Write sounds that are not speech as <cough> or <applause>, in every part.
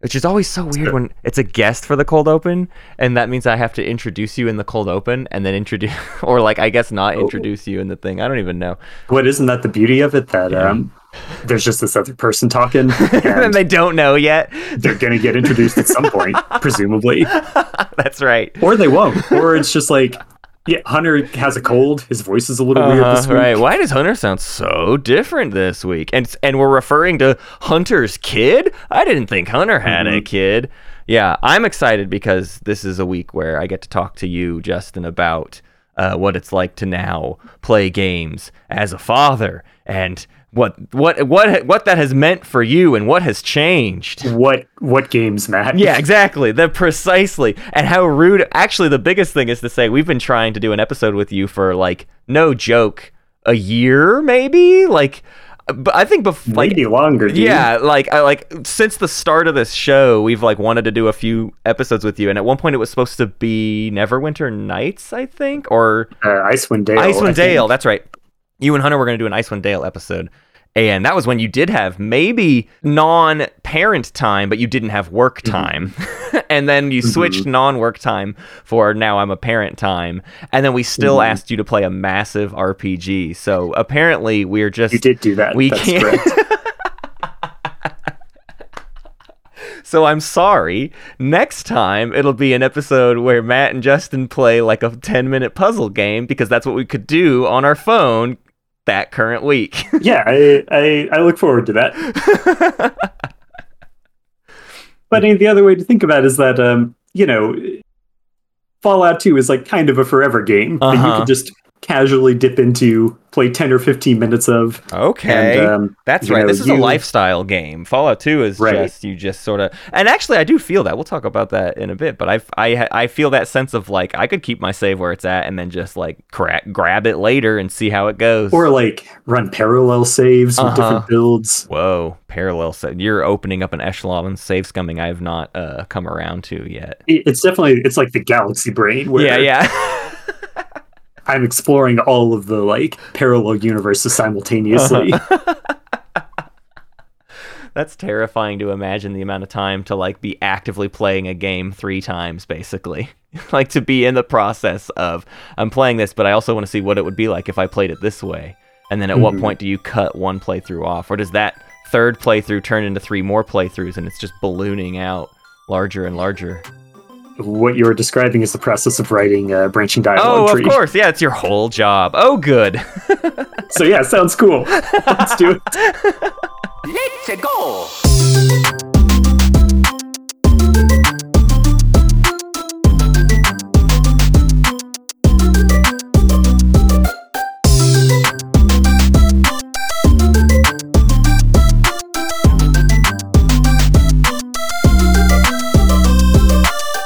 which is always so weird when it's a guest for the cold open, and that means I have to introduce you in the cold open, and then introduce, <laughs> or like I guess not introduce you in the thing. I don't even know. What isn't that the beauty of it that um, there's just this other person talking, and <laughs> and they don't know yet. they're gonna get introduced at some point, <laughs> presumably, That's right. or they won't, or it's just like, yeah, Hunter has a cold, his voice is a little weird Uh-huh, this week. right. Why does Hunter sound so different this week? And and we're referring to Hunter's kid? I didn't think Hunter had Mm-hmm. a kid. Yeah, I'm excited because this is a week where I get to talk to you, Justin, about uh, what it's like to now play games as a father and what what what what that has meant for you and what has changed. What what games, Matt? Yeah, <laughs> exactly. The precisely and how rude. Actually, the biggest thing is to say we've been trying to do an episode with you for like no joke a year, maybe. Like, but I think before like maybe longer. Dude. yeah, like I like since the start of this show, we've like wanted to do a few episodes with you, and at one point it was supposed to be Neverwinter Nights, I think, or uh, Icewind Dale. Icewind. Dale. That's right. You and Hunter were going to do an Icewind Dale episode. And that was when you did have maybe non parent time, but you didn't have work Mm-hmm. time. <laughs> and then you switched non work time for now I'm a parent time. And then we still Mm-hmm. asked you to play a massive RPG. So apparently we're just. You did do that. We That's can't- <laughs> So I'm sorry. Next time it'll be an episode where Matt and Justin play like a 10 minute puzzle game because that's what we could do on our phone that current week. <laughs> yeah, I, I I look forward to that. <laughs> But I mean, the other way to think about it is that um, you know, Fallout 2 is like kind of a forever game that you Uh-huh. could just casually dip into, play 10 or 15 minutes of. Okay. And, um, That's right. know, this is you- a lifestyle game. Fallout 2 is Right. just you just sort of And actually I do feel that. We'll talk about that in a bit, but I I I feel that sense of like I could keep my save where it's at and then just like cra- grab it later and see how it goes. Or like run parallel saves with Uh-huh. different builds. Whoa, parallel set. You're opening up an echelon and save scumming I have not uh, come around to yet. It's definitely it's like the galaxy brain where Yeah, yeah. <laughs> I'm exploring all of the like parallel universes simultaneously. <laughs> That's terrifying to imagine the amount of time to like be actively playing a game three times, basically. <laughs> like to be in the process of I'm playing this, but I also want to see what it would be like if I played it this way. And then at what Mhm. point do you cut one playthrough off, or does that third playthrough turn into three more playthroughs and it's just ballooning out larger and larger? What you were describing is the process of writing a branching dialogue Oh, dialogue of course, yeah, it's your whole job. Oh, good. So yeah, sounds cool. <laughs> Let's do it. Let's go!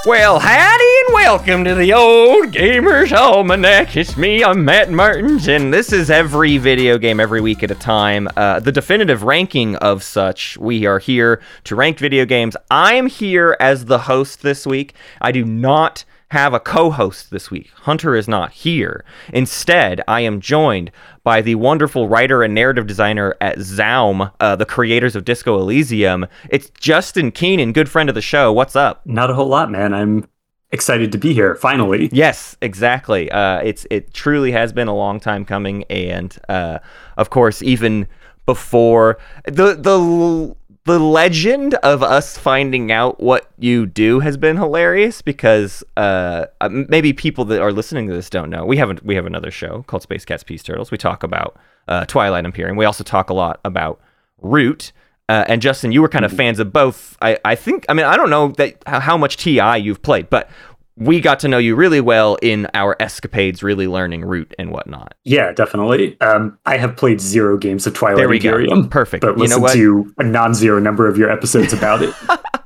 Well, howdy and welcome to the Old Gamers Almanac. It's me, I'm Matt Martins, and this is every video game every week at a time. Uh, the definitive ranking of such. We are here to rank video games. I am here as the host this week. I do not have a co host this week. Hunter is not here. Instead, I am joined by the wonderful writer and narrative designer at ZA/UM, uh, the creators of Disco Elysium. It's Justin Keenan, good friend of the show. What's up? Not a whole lot, man. I'm excited to be here finally. Yes, exactly. Uh, it's it truly has been a long time coming, and uh, of course, even before the the the legend of us finding out what you do has been hilarious because uh, uh, maybe people that are listening to this don't know. We haven't we have another show called Space Cats Peace Turtles. We talk about uh, Twilight Imperium. We also talk a lot about Root. Uh, and Justin, you were kind of fans of both. I, I think. I mean, I don't know that how, how much Ti you've played, but we got to know you really well in our escapades, really learning Root and whatnot. Yeah, definitely. Um, I have played zero games of Twilight There we go. Imperium. Perfect. But You know what? to a non-zero number of your episodes about it. <laughs>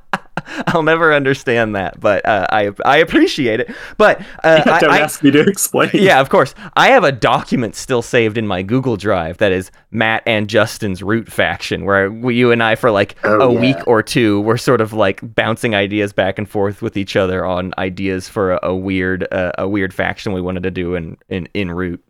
<laughs> I'll never understand that, but uh, I I appreciate it. But uh, I- Don't I- ask me to explain. <laughs> yeah, of course. I have a document still saved in my Google Drive that is Matt and Justin's Root faction, where we, you and I, for like Oh, a yeah. week or two, were sort of like bouncing ideas back and forth with each other on ideas for a, a weird uh, a weird faction we wanted to do in in, in Root.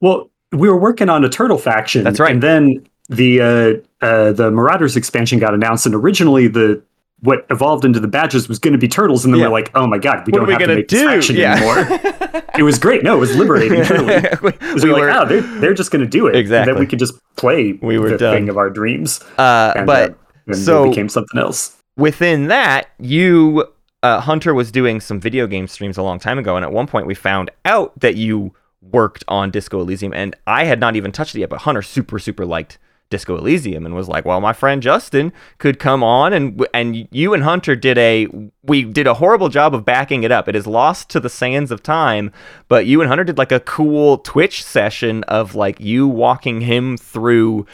Well, we were working on a turtle faction. That's right. And then the uh, uh, the Marauders expansion got announced, and originally the what evolved into the badgers was going to be turtles, and then Yeah. we're like, oh my god, we What don't we have to make this action Yeah. anymore. <laughs> it was great. No, it was liberating. <laughs> Truly. we, we we were like, oh, they're, they're just going to do it. And Exactly. then we could just play We were the done. thing of our dreams. uh, And, but uh, so- it became something else. within that, you uh, Hunter was doing some video game streams a long time ago, and at one point we found out that you worked on Disco Elysium, and I had not even touched it yet, but Hunter super super liked Disco Elysium and was like, "Well, my friend Justin could come on, and and you and Hunter did a we did a horrible job of backing it up. It is lost to the sands of time, but you and Hunter did like a cool Twitch session of like you walking him through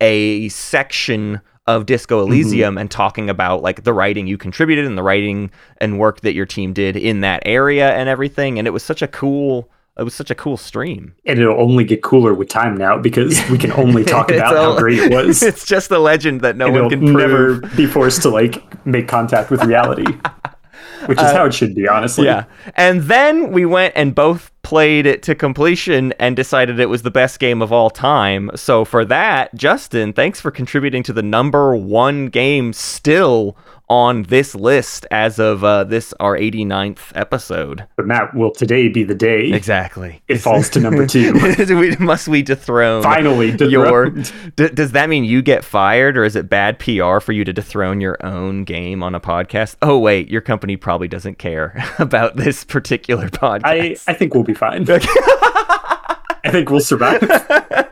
a section of Disco mm-hmm. Elysium and talking about like the writing you contributed and the writing and work that your team did in that area and everything. And it was such a cool, it was such a cool stream. And it'll only get cooler with time now because we can only <laughs> talk about all- how great it was. <laughs> it's just a legend that no and one can prove. never be forced to like make contact with reality, <laughs> which is how it should be, honestly. Uh, Yeah. And then we went and both played it to completion and decided it was the best game of all time. So for that, Justin, thanks for contributing to the number one game still on this list as of uh, this our 89th episode. But Matt, will today be the day Exactly. it falls to number two? <laughs> we, must we dethrone Finally, your. D- does that mean you get fired or is it bad PR for you to dethrone your own game on a podcast? Oh wait, your company probably doesn't care <laughs> about this particular podcast. I, I think we'll be fine. I think we'll survive. <laughs>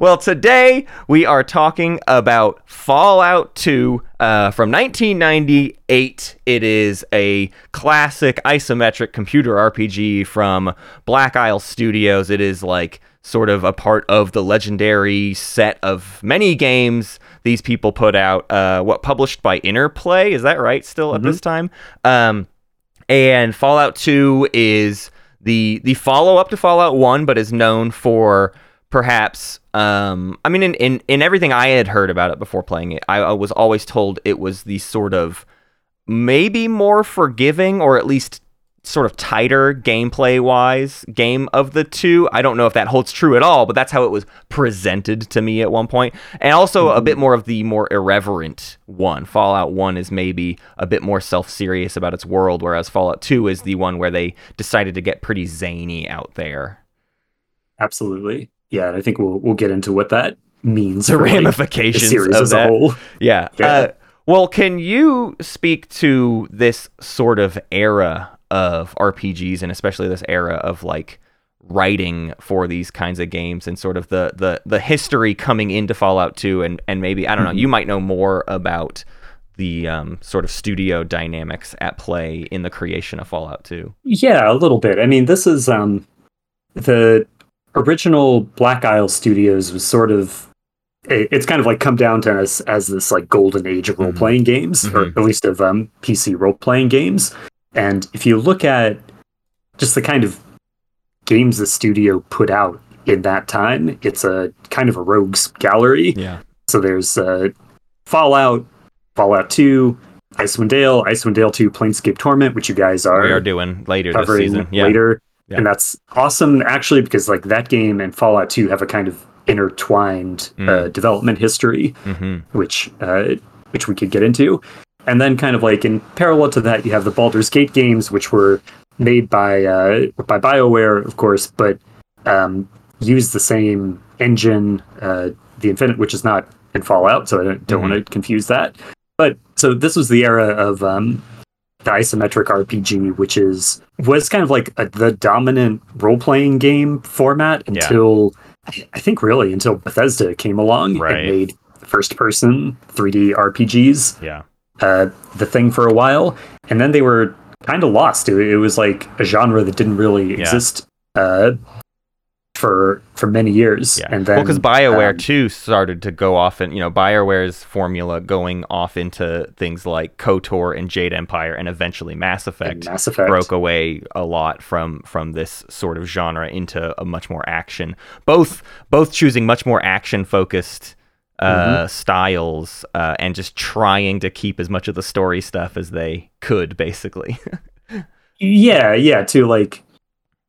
Well, today we are talking about Fallout 2 uh, from 1998. It is a classic isometric computer RPG from Black Isle Studios. It is like sort of a part of the legendary set of many games these people put out. Uh, what published by Interplay? Is that right? Still at this time. Um, and Fallout 2 is the the follow up to Fallout 1, but is known for perhaps um I mean in, in in everything I had heard about it before playing it, I, I was always told it was the sort of maybe more forgiving or at least sort of tighter gameplay wise game of the two. I don't know if that holds true at all, but that's how it was presented to me at one point. And also a bit more of the more irreverent one. Fallout 1 is maybe a bit more self serious about its world, whereas Fallout 2 is the one where they decided to get pretty zany out there. Absolutely. Yeah, and I think we'll we'll get into what that means The for like, the ramifications series of as that. a whole. Yeah. <laughs> Yeah. Uh, well, can you speak to this sort of era of RPGs and especially this era of like writing for these kinds of games and sort of the the the history coming into Fallout 2 and and maybe I don't know, you might know more about the um, sort of studio dynamics at play in the creation of Fallout 2. Yeah, a little bit. I mean, this is um the original Black Isle Studios was sort of it's kind of like come down to us as this like golden age of role playing games, or Mhm. at least of um, PC role playing games. And if you look at just the kind of games the studio put out in that time, it's a kind of a rogues gallery. Yeah. So there's uh, Fallout, Fallout 2, Icewind Dale, Icewind Dale 2, Planescape Torment, which you guys are, We are doing later this season. Yeah. later. Yeah. And that's awesome, actually, because like that game and Fallout 2 have a kind of intertwined Mm. uh, development history, hmm which uh, which we could get into. And then, kind of like in parallel to that, you have the Baldur's Gate games, which were made by uh, by BioWare, of course, but um, use the same engine, uh, the Infinity, which is not in Fallout, so I don't, don't Mhm. want to confuse that. But so this was the era of um, the isometric RPG, which is was kind of like a, the dominant role playing game format until I I think really until Bethesda came along Right. and made first person 3D RPGs Yeah. uh, the thing for a while, and then they were kind of lost. It, it was like a genre that didn't really Yeah. exist uh, for for many years. Yeah. And then well, because Bioware um, too started to go off and you know Bioware's formula going off into things like KOTOR and Jade Empire and eventually Mass Effect Mass Effect broke away a lot from from this sort of genre into a much more action. Both both choosing much more action focused uh, styles uh, and just trying to keep as much of the story stuff as they could, basically. <laughs> Yeah, yeah, to like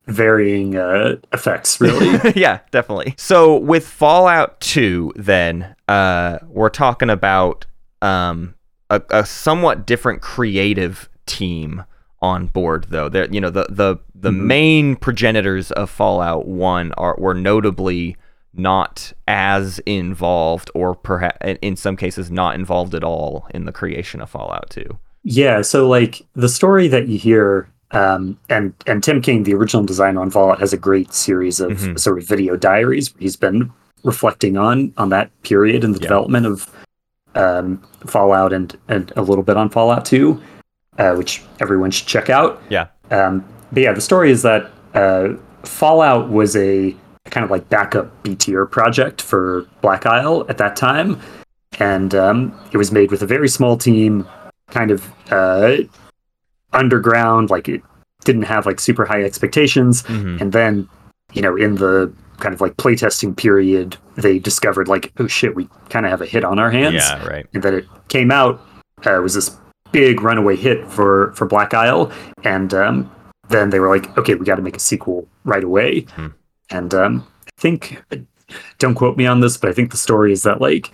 varying uh, effects, really. <laughs> yeah, definitely. So with Fallout 2, then uh, we're talking about um, a, a somewhat different creative team on board though. There you know the the the Mhm. main progenitors of Fallout 1 are were notably not as involved or perhaps in some cases not involved at all in the creation of Fallout 2. Yeah, so like the story that you hear, um, and and Tim Cain, the original designer on Fallout, has a great series of Mhm. sort of video diaries where he's been reflecting on on that period and the Yeah. development of um, Fallout and and a little bit on Fallout Two, uh, which everyone should check out. Yeah. Um, but yeah, the story is that uh, Fallout was a kind of like backup B tier project for Black Isle at that time, and um, it was made with a very small team, kind of uh, underground. Like it didn't have like super high expectations, Mhm. and then you know in the kind of like playtesting period, they discovered like oh shit, we kind of have a hit on our hands Yeah, right. and then it came out uh, it was this big runaway hit for for Black Isle, and um, then they were like, okay, we got to make a sequel right away. Hmm. And um, I think, don't quote me on this, but I think the story is that like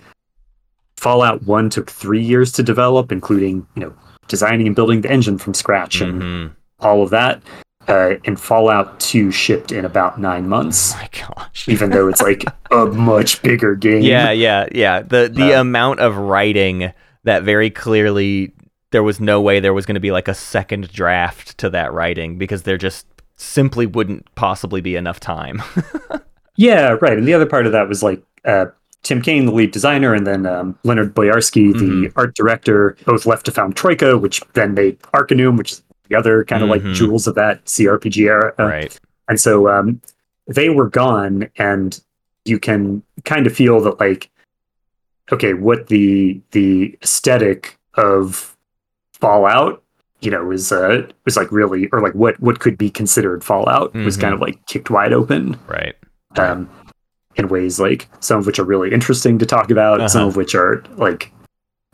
Fallout One took three years to develop, including you know designing and building the engine from scratch and Mhm. all of that. Uh, and Fallout Two shipped in about nine months, Oh my gosh. even though it's like a <laughs> much bigger game. yeah yeah yeah the the Uh, amount of writing that very clearly there was no way there was going to be like a second draft to that writing because there just simply wouldn't possibly be enough time <laughs> Yeah, right. And the other part of that was like uh, Tim Cain, the lead designer, and then um, Leonard Boyarsky, the Mhm. art director, both left to found Troika, which then made Arcanum, which is the other kind of Mhm. like jewels of that CRPG era. Right And so um, they were gone, and you can kind of feel that like, okay, what the the aesthetic of Fallout, you know, was uh was like really, or like what what could be considered Fallout was Mhm. kind of like kicked wide open right um, in ways like some of which are really interesting to talk about, some Uh-huh. of which are like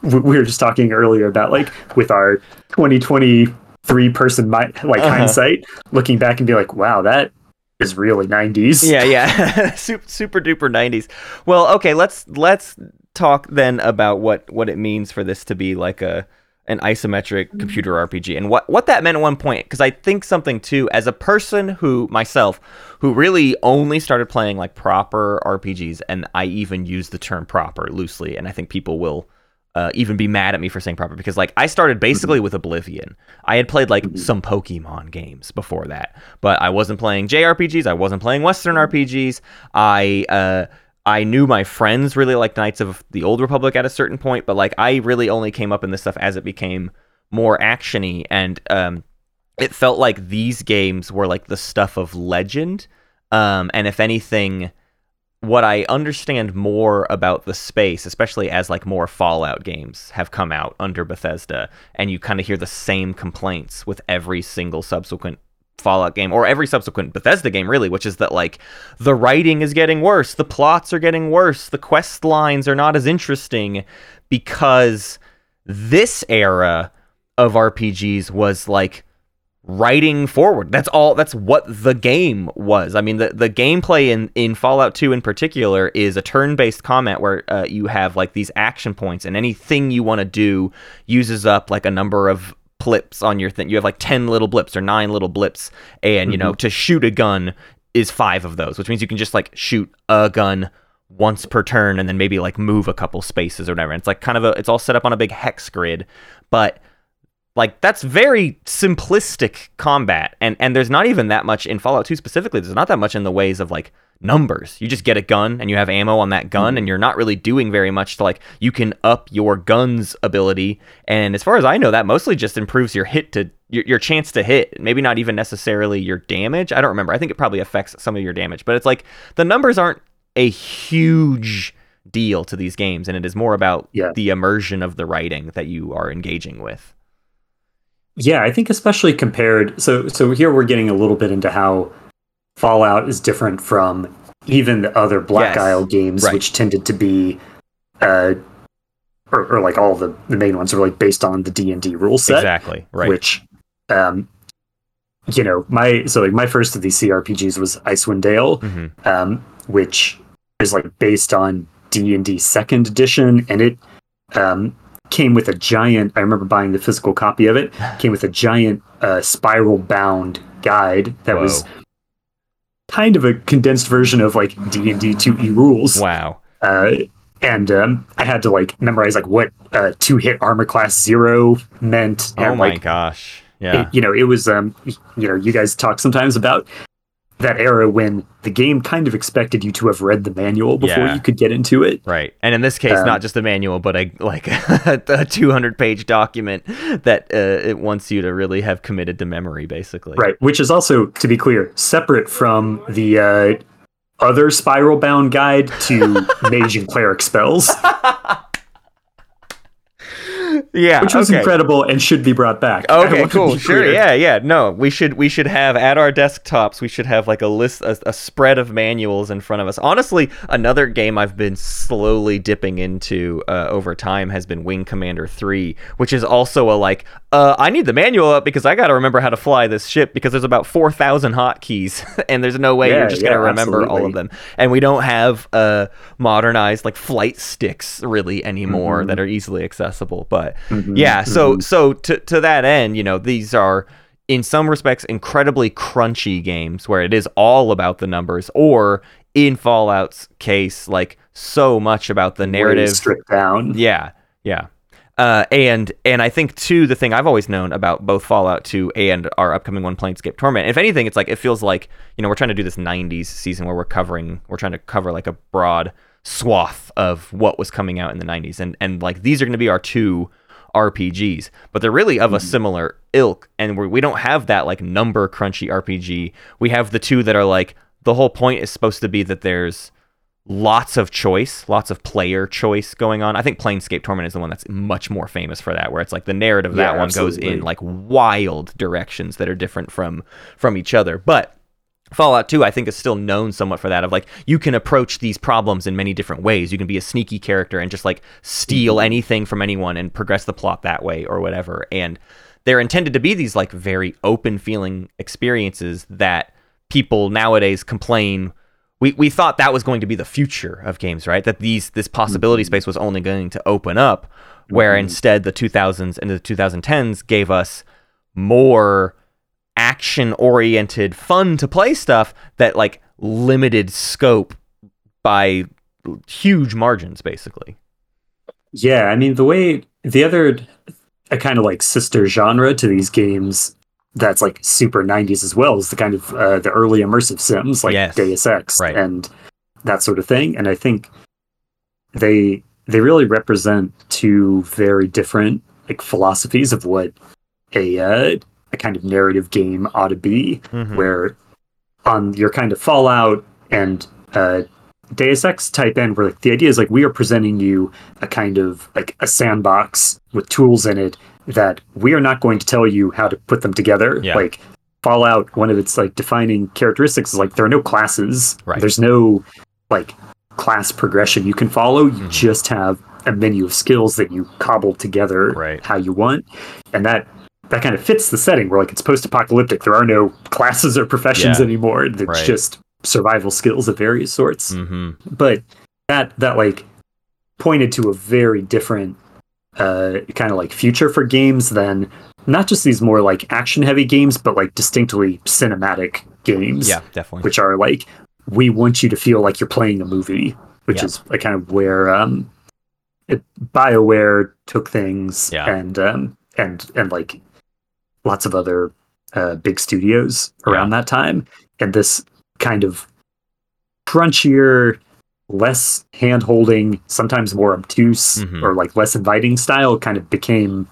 we were just talking earlier about like with our 2023 person like Uh-huh. hindsight, looking back and be like, wow, that is really 90s. yeah yeah <laughs> super, super duper 90s well okay let's let's talk then about what what it means for this to be like a an isometric computer RPG and what what that meant at one point because I think something too as a person who myself who really only started playing like proper RPGs and I even use the term proper loosely and I think people will uh, even be mad at me for saying proper because like I started basically with Oblivion. I had played like some Pokemon games before that, but I wasn't playing JRPGs. I wasn't playing Western RPGs. I uh, I knew my friends really liked Knights of the Old Republic at a certain point, but like I really only came up in this stuff as it became more actiony and um, it felt like these games were like the stuff of legend. Um, and if anything, what I understand more about the space, especially as like more Fallout games have come out under Bethesda, and you kind of hear the same complaints with every single subsequent Fallout game or every subsequent Bethesda game, really, which is that like the writing is getting worse, the plots are getting worse, the quest lines are not as interesting because this era of RPGs was like writing forward. That's all that's what the game was. I mean the the gameplay in in Fallout 2 in particular is a turn-based combat where uh, you have like these action points and anything you want to do uses up like a number of blips on your thing. You have like 10 little blips or 9 little blips and you know mm-hmm. to shoot a gun is 5 of those, which means you can just like shoot a gun once per turn and then maybe like move a couple spaces or whatever. And it's like kind of a it's all set up on a big hex grid, but like that's very simplistic combat and and there's not even that much in fallout 2 specifically. There's not that much in the ways of like numbers. You just get a gun and you have ammo on that gun mm-hmm. and you're not really doing very much to like you can up your gun's ability. And as far as i know that mostly just improves your hit to your, your chance to hit. Maybe not even necessarily your damage. I don't remember. I think it probably affects some of your damage. But it's like the numbers aren't a huge deal to these games and it is more about Yeah. the immersion of the writing that you are engaging with Yeah, I think especially compared so so here we're getting a little bit into how Fallout is different from even the other Black Yes, Isle games, right. which tended to be uh or, or like all the, the main ones are like based on the D and D rule set. exactly right Which um you know, my so like my first of these CRPGs was Icewind Dale, hmm um, which is like based on D and D Second Edition, and it um, came with a giant. I remember buying the physical copy of it. <sighs> Came with a giant uh, spiral bound guide that was kind of a condensed version of like D and D two E rules. Wow. Uh, and um, I had to like memorize like what uh, two hit armor class zero meant. Oh and, my like, gosh. Yeah. it- you know, it was um, you know, you guys talk sometimes about that era when the game kind of expected you to have read the manual before Yeah. you could get into it. Right, and in this case, Um, not just the manual, but a like <laughs> a 200 page document that uh, it wants you to really have committed to memory, basically. Right, which is also, to be clear, separate from the uh, other spiral bound guide to <laughs> mage and cleric spells, <laughs> Yeah. which was okay. incredible and should be brought back. Okay, cool. Sure. clear. Yeah, yeah. No, we should we should have at our desktops. We should have like a list, a, a spread of manuals in front of us. Honestly, another game I've been slowly dipping into uh, over time has been Wing Commander Three, which is also a like, uh, I need the manual up because I got to remember how to fly this ship because there's about four thousand hotkeys, <laughs> and there's no way Yeah, you're just gonna yeah, remember all of them. And we don't have uh modernized like flight sticks really anymore Mm-hmm. that are easily accessible. But yeah, so so to to that end, you know, these are in some respects incredibly crunchy games where it is all about the numbers, or in Fallout's case, like so much about the narrative. stripped down. Yeah, yeah. Uh, and and I think too the thing I've always known about both Fallout 2 and our upcoming one Planescape Torment. If anything, it's like it feels like you know we're trying to do this '90s season where we're covering we're trying to cover like a broad swath of what was coming out in the '90s, and and like these are going to be our two RPGs, but they're really of a mm-hmm. similar ilk, and we're, we don't have that like number crunchy RPG. We have the two that are like the whole point is supposed to be that there's lots of choice, lots of player choice going on. I think Planescape Torment is the one that's much more famous for that, where it's like the narrative of that Yeah, one goes in like wild directions that are different from from each other. But Fallout 2, I think, is still known somewhat for that of like you can approach these problems in many different ways. You can be a sneaky character and just like steal mm-hmm. anything from anyone and progress the plot that way or whatever. And they're intended to be these like very open feeling experiences that people nowadays complain we, we thought that was going to be the future of games, right? That these this possibility mm-hmm. space was only going to open up, where mm-hmm. instead the 2000s and the 2010s gave us more action oriented, fun to play stuff that like limited scope by huge margins, basically. Yeah, I mean the way the other a kind of like sister genre to these games that's like super 90s as well is the kind of uh, the early immersive sims like Yes. Deus Ex Right. and that sort of thing and I think they they really represent two very different like philosophies of what a uh, a kind of narrative game ought to be Mhm. where on your kind of Fallout and uh, Deus Ex type end, where like the idea is like we are presenting you a kind of like a sandbox with tools in it that we are not going to tell you how to put them together. Yeah. Like Fallout, one of its like defining characteristics is like there are no classes. Right. There's no like class progression you can follow. You Mhm. just have a menu of skills that you cobble together Right. how you want, and that that kind of fits the setting where like it's post-apocalyptic. There are no classes or professions Yeah. anymore. It's Right. just survival skills of various sorts. Mhm. But that that like pointed to a very different uh, kind of like future for games than not just these more like action heavy games, but like distinctly cinematic games Yeah, definitely. which are like we want you to feel like you're playing a movie, which Yeah. is like kind of where um, it, Bioware took things, Yeah. and um, and and like lots of other uh, big studios around that time, and this kind of crunchier, less hand holding, sometimes more obtuse Mhm. or like less inviting style kind of became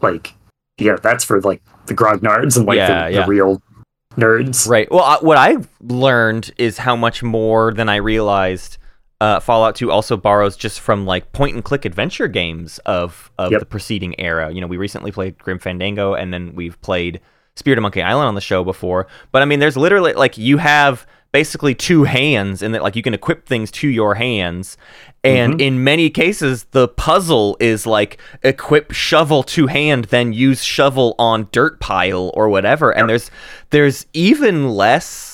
like yeah, that's for like the grognards and like Yeah, the, yeah. the real nerds. Right. Well, I, what I've learned is how much more than I realized. Uh, Fallout 2 also borrows just from like point and click adventure games of of Yep. the preceding era. You know, we recently played Grim Fandango, and then we've played Secret of Monkey Island on the show before. But I mean, there's literally like you have basically two hands, and that like you can equip things to your hands. And in many cases, the puzzle is like equip shovel to hand, then use shovel on dirt pile or whatever. And there's there's even less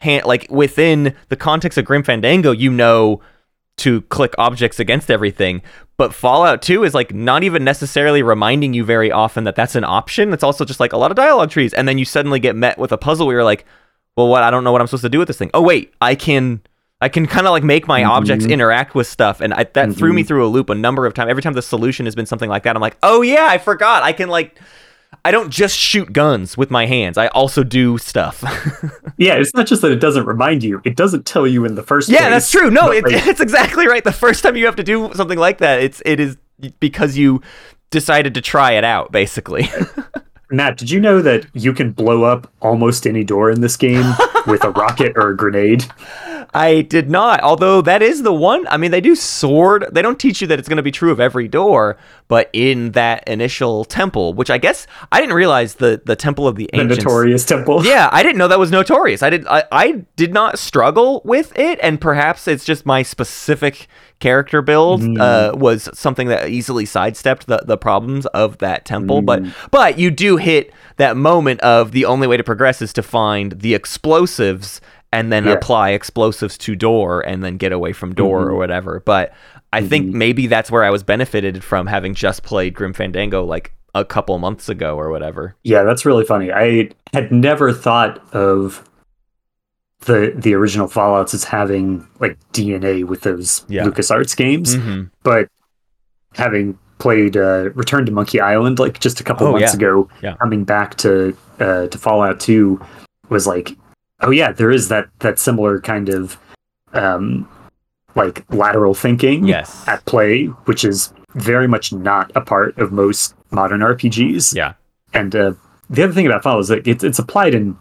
hand like within the context of Grim Fandango, you know to click objects against everything. But Fallout 2 is like not even necessarily reminding you very often that that's an option. It's also just like a lot of dialogue trees. And then you suddenly get met with a puzzle where you're like, well, what? I don't know what I'm supposed to do with this thing. Oh, wait, I can. I can kind of like make my mm-hmm. objects interact with stuff, and I, that threw me mm-hmm. through a loop a number of times. Every time the solution has been something like that, I'm like, "Oh yeah, I forgot. I can like, I don't just shoot guns with my hands. I also do stuff." <laughs> Yeah, it's not just that it doesn't remind you; it doesn't tell you in the first place. Yeah, that's true. No, it, like, it's exactly right. The first time you have to do something like that, it's it is because you decided to try it out, basically. <laughs> Matt, did you know that you can blow up almost any door in this game <laughs> with a rocket or a grenade? I did not. Although that is the one. I mean, they do sword. They don't teach you that it's going to be true of every door, but in that initial temple, which I guess I didn't realize the the temple of the The ancients. notorious temple. <laughs> Yeah, I didn't know that was notorious. I did. I, I did not struggle with it, and perhaps it's just my specific character build uh, mm-hmm. was something that easily sidestepped the, the problems of that temple. But mm-hmm. but you do hit that moment of the only way to progress is to find the explosives and then Yeah. apply explosives to door and then get away from door mm-hmm. or whatever. But I think maybe that's where I was benefited from having just played Grim Fandango like a couple months ago or whatever. Yeah, that's really funny. I had never thought of the the original Fallout's is having like DNA with those Yeah. LucasArts games, hmm but having played uh, Return to Monkey Island like just a couple Oh, months yeah. ago, Yeah. coming back to uh, to Fallout Two was like, oh yeah, there is that that similar kind of um, like lateral thinking Yes. at play, which is very much not a part of most modern RPGs. Yeah. And uh, the other thing about Fallout is that it's, it's applied in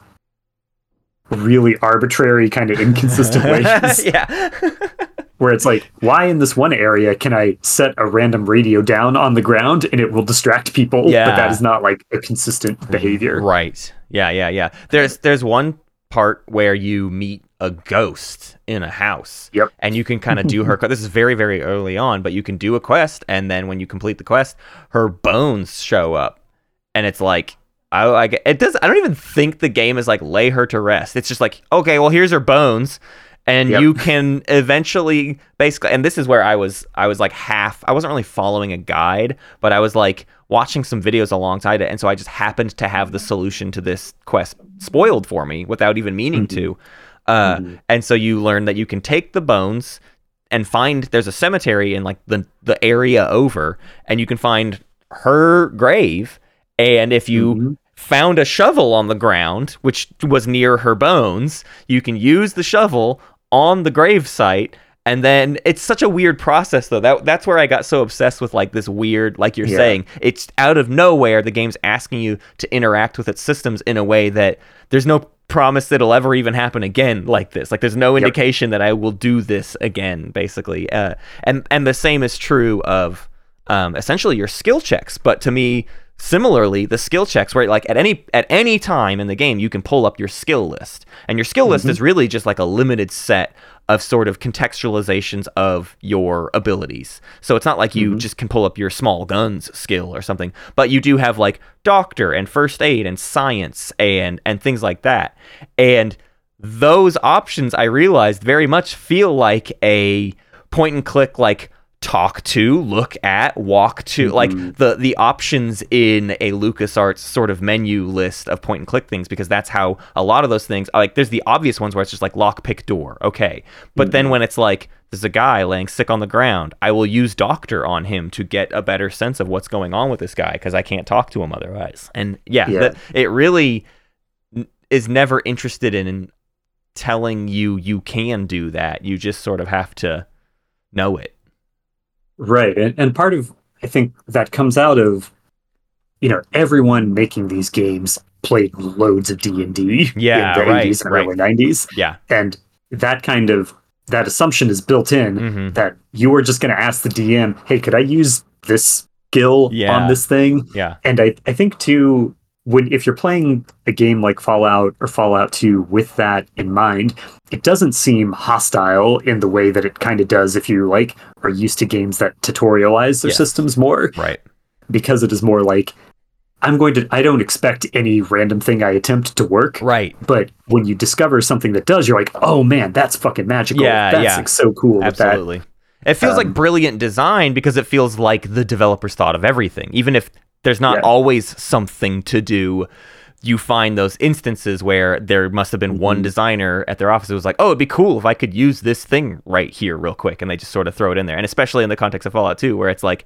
really arbitrary, kind of inconsistent <laughs> ways. <laughs> yeah. Where it's like, why in this one area can I set a random radio down on the ground and it will distract people? Yeah. But that is not like a consistent behavior. Right. Yeah, yeah, yeah. There's there's one part where you meet a ghost in a house. Yep. And you can kind of do her <laughs> this is very very early on, but you can do a quest and then when you complete the quest, her bones show up. And it's like I, get- it does I don't even think the game is like lay her to rest. It's just like, okay, well here's her bones and Yep. you can eventually basically and this is where I was I was like half I wasn't really following a guide, but I was like watching some videos alongside it and so I just happened to have the solution to this quest spoiled for me without even meaning to. Uh, and so you learn that you can take the bones and find there's a cemetery in like the the area over and you can find her grave and if you Mhm. found a shovel on the ground which was near her bones you can use the shovel on the grave site. And then it's such a weird process though. That that's where i got so obsessed with like this weird like you're Yeah. saying it's out of nowhere the game's asking you to interact with its systems in a way that there's no promise that it'll ever even happen again like this. Like there's no indication that i will do this again basically. Uh, and and the same is true of um, essentially your skill checks. But to me similarly the skill checks where like at any at any time in the game you can pull up your skill list. And your skill list mm-hmm. is really just like a limited set of sort of contextualizations of your abilities. So it's not like you mm-hmm. just can pull up your small guns skill or something but you do have like doctor and first aid and science and and things like that. And those options I realized very much feel like a point and click like talk to, look at, walk to like mm-hmm. the the options in a LucasArts sort of menu list of point and click things because that's how a lot of those things uh, like there's the obvious ones where it's just like lock pick door. Okay. But then mm-hmm. when it's like there's a guy laying sick on the ground, I will use doctor on him to get a better sense of what's going on with this guy because I can't talk to him otherwise. And yeah, Yeah. that- it really is never interested in telling you you can do that. You just sort of have to know it. Right. And, and part of, I think, that comes out of, you know, everyone making these games played loads of D&D <laughs> Yeah, in the right, 80s and right. early 90s. Yeah. And that kind of, that assumption is built in Mhm. that you are just going to ask the DM, hey, could I use this skill Yeah. on this thing? Yeah. And I, I think too, when if you're playing a game like Fallout or Fallout 2 with that in mind, it doesn't seem hostile in the way that it kind of does if you like are used to games that tutorialize their Yes. systems more, Right. because it is more like I'm going to I don't expect any random thing I attempt to work. Right. But when you discover something that does, you're like, oh man, that's fucking magical. Yeah, that's yeah. like so cool. Absolutely. It feels like Um, brilliant design because it feels like the developers thought of everything. Even if there's not Yeah. always something to do, you find those instances where there must have been Mm-hmm. one designer at their office who was like, "Oh, it'd be cool if I could use this thing right here real quick," and they just sort of throw it in there. And especially in the context of Fallout 2, where it's like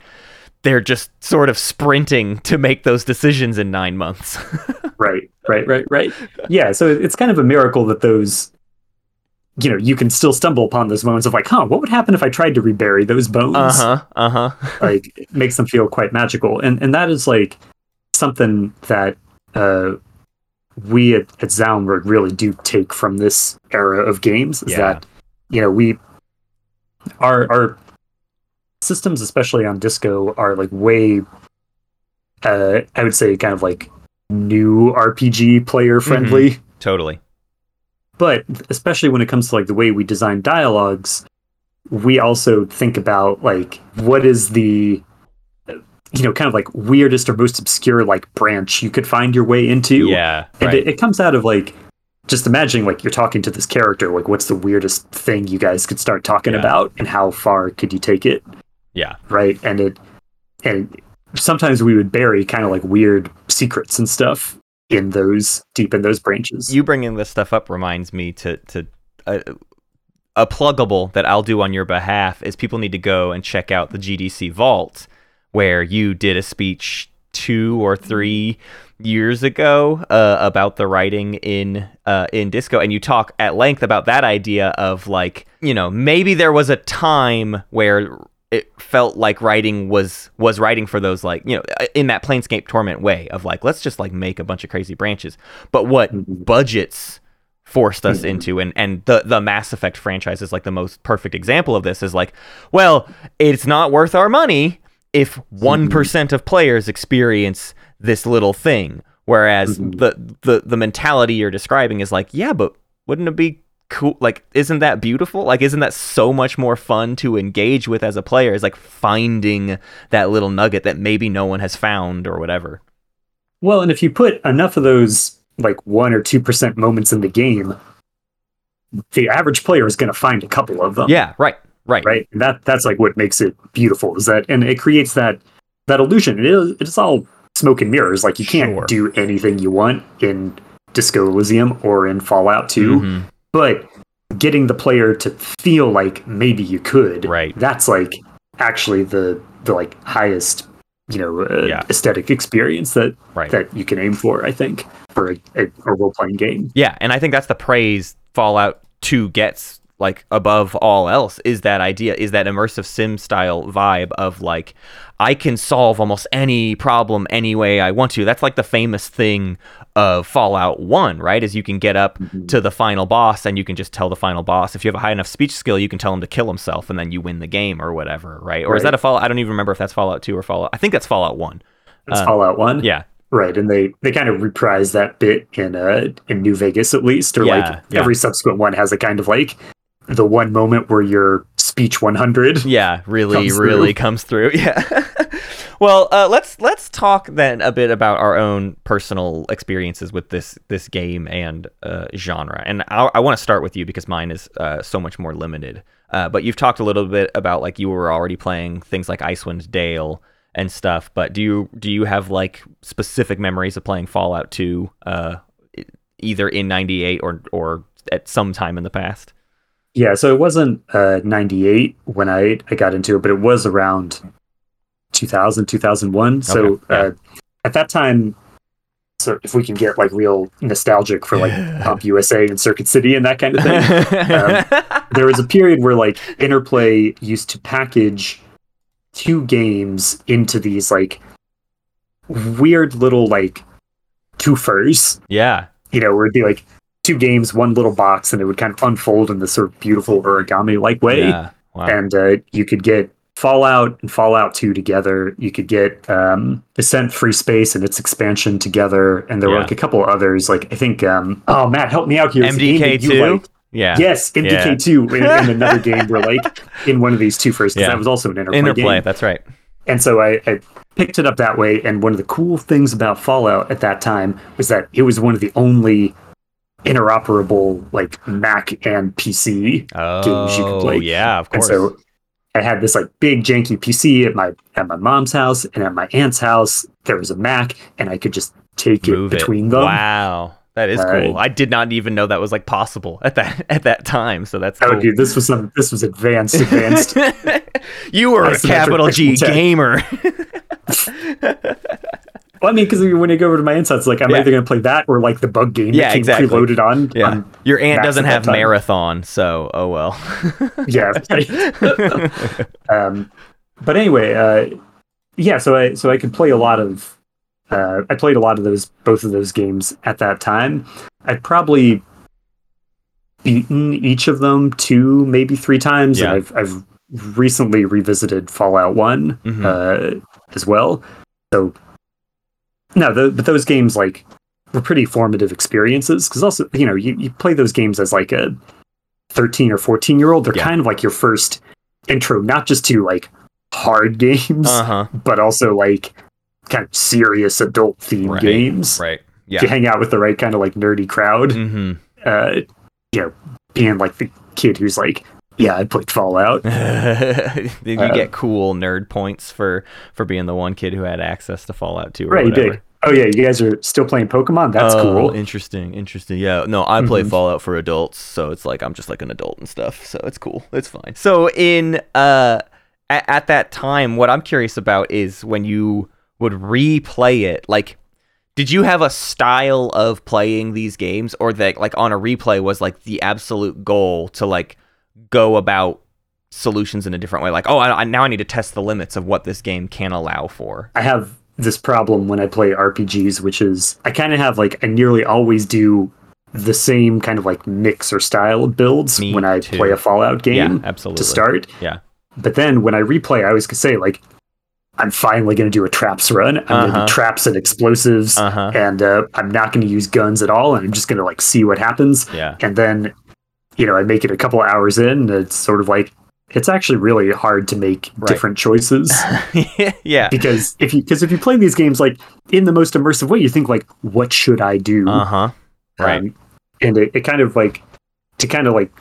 they're just sort of sprinting to make those decisions in nine months. <laughs> Right, right, right, right. Yeah, so it's kind of a miracle that those, you know, you can still stumble upon those moments of like, huh, what would happen if I tried to rebury those bones? uh huh. Uh huh. <laughs> Like, it makes them feel quite magical, and and that is like something that uh, we at, at Zoundberg really do take from this era of games. Is Yeah. that you know we our our systems, especially on Disco, are like way. Uh, I would say kind of like new RPG player friendly, Totally. But especially when it comes to like the way we design dialogues, we also think about like what is the you know kind of like weirdest or most obscure like branch you could find your way into. Yeah. and Right. it, it comes out of like just imagining like you're talking to this character like what's the weirdest thing you guys could start talking Yeah. about and how far could you take it yeah. right and it and sometimes we would bury kind of like weird secrets and stuff in those deep in those branches. You bringing this stuff up reminds me to to uh, a pluggable that I'll do on your behalf is people need to go and check out the GDC Vault where you did a speech two or three years ago uh, about the writing in uh, in disco. And you talk at length about that idea of like you know maybe there was a time where it felt like writing was was writing for those like you know in that planescape torment way of like let's just like make a bunch of crazy branches but what Mhm. budgets forced us Mhm. into and and the the mass effect franchise is like the most perfect example of this is like well it's not worth our money if 1% of players experience this little thing whereas the, the the mentality you're describing is like yeah but wouldn't it be cool like isn't that beautiful? Like isn't that so much more fun to engage with as a player is like finding that little nugget that maybe no one has found or whatever. Well and if you put enough of those like 1 or 2% moments in the game the average player is going to find a couple of them. Yeah right right. Right? And that that's like what makes it beautiful is that and it creates that that illusion. It is it's all smoke and mirrors. Like you can't Sure. do anything you want in disco elysium or in fallout 2 Mhm. But getting the player to feel like maybe you could Right. that's like actually the the like highest you know uh, Yeah. aesthetic experience that right that you can aim for i think for a, a, a role-playing game Yeah, and I think that's the praise Fallout 2 gets like above all else is that idea is that immersive sim style vibe of like I can solve almost any problem any way I want to. That's like the famous thing of Fallout 1, right? Is you can get up to the final boss and you can just tell the final boss if you have a high enough speech skill, you can tell him to kill himself and then you win the game or whatever, right? Or is that a Fallout? I don't even remember if that's Fallout 2 or Fallout. I think that's Fallout 1. it's Uh, fallout 1 Yeah. Right, and they they kind of reprise that bit in uh in New Vegas at least, or Yeah, like yeah. every subsequent one has a kind of like the one moment where your speech 100. yeah really comes really comes through <laughs> yeah. Well uh, let's let's talk then a bit about our own personal experiences with this this game and uh, genre. And i, I want to start with you because mine is uh, so much more limited. Uh, but you've talked a little bit about like you were already playing things like icewind dale and stuff but do you do you have like specific memories of playing fallout 2 uh, either in 98 or or at some time in the past Yeah, so it wasn't uh 98 when I I got into it, but it was around 2000 2001. So Okay, yeah. uh at that time so if we can get like real nostalgic for like CompUSA and Circuit City and that kind of thing. Um, <laughs> there was a period where like interplay used to package two games into these like weird little like twofers yeah you know where it'd be like two games one little box and it would kind of unfold in this sort of beautiful origami like way yeah wow. and uh, you could get fallout and fallout 2 together you could get um descent free space and its expansion together and there were like a couple others like i think um oh matt help me out here It's a game MDK2? yeah Yes, MDK2 in, in <laughs> another game where like in one of these two first because Yeah. that was also an interplay, interplay game. that's right And so I, I picked it up that way. And one of the cool things about Fallout at that time was that it was one of the only interoperable like Mac and PC oh games you could play. yeah of And course so I had this like big janky PC at my at my mom's house and at my aunt's house. There was a Mac, and I could just take Move it between them. Wow. That is Uh, cool. I did not even know that was like possible at that <laughs> at that time. So that's Oh, cool. dude, this was some. This was advanced, advanced. <laughs> you were a capital G tech. gamer. <laughs> well, I mean, because when you go over to my aunt's it's like I'm Yeah. either gonna play that or like the bug game. Yeah, exactly. Preloaded on. yeah. on- Your aunt doesn't have time. marathon, so oh well. <laughs> yeah. <laughs> um, but anyway, uh, yeah. So I so I could play a lot of. Uh, I played a lot of those both of those games at that time. I'd probably beaten each of them two, maybe three times. Yeah. And I've I've recently revisited Fallout One Mhm. uh, as well. So no, the, but those games like were pretty formative experiences because also you know you, you play those games as like a 13 or 14 year old they're Yeah. kind of like your first intro not just to like hard <laughs> games Uh huh. but also like kind of serious adult themed Right, games Right. if you hang out with the right kind of like nerdy crowd Mm-hmm. uh you know being like the kid who's like yeah i played fallout <laughs> Did you Uh, get cool nerd points for for being the one kid who had access to Fallout 2 or right you whatever? did oh yeah you guys are still playing pokemon that's oh, cool Interesting, interesting. Yeah, no, I play Mhm. Fallout for adults, so it's like I'm just like an adult and stuff. So it's cool. It's fine. So in uh at, at that time, what I'm curious about is when you would replay it, like did you have a style of playing these games or that like on a replay was like the absolute goal to like go about solutions in a different way like oh I, I now i need to test the limits of what this game can allow for I have this problem when I play RPGs, which is I kind of have like I nearly always do the same kind of like mix or style of builds Me when I too. play a Fallout game. yeah absolutely to start. Yeah. But then when I replay, I always could say like I'm finally going to do a traps run. I'm going to Uh-huh. do traps and explosives, uh-huh and uh, I'm not going to use guns at all. And I'm just going to like see what happens. yeah And then, you know, I make it a couple hours in. It's sort of like it's actually really hard to make Right. different choices <laughs> yeah because if you because if you play these games like in the most immersive way, you think like, what should I do? uh-huh right Um, and it, it kind of like to kind of like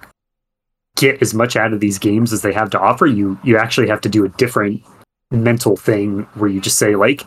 get as much out of these games as they have to offer. You you actually have to do a different mental thing where you just say like.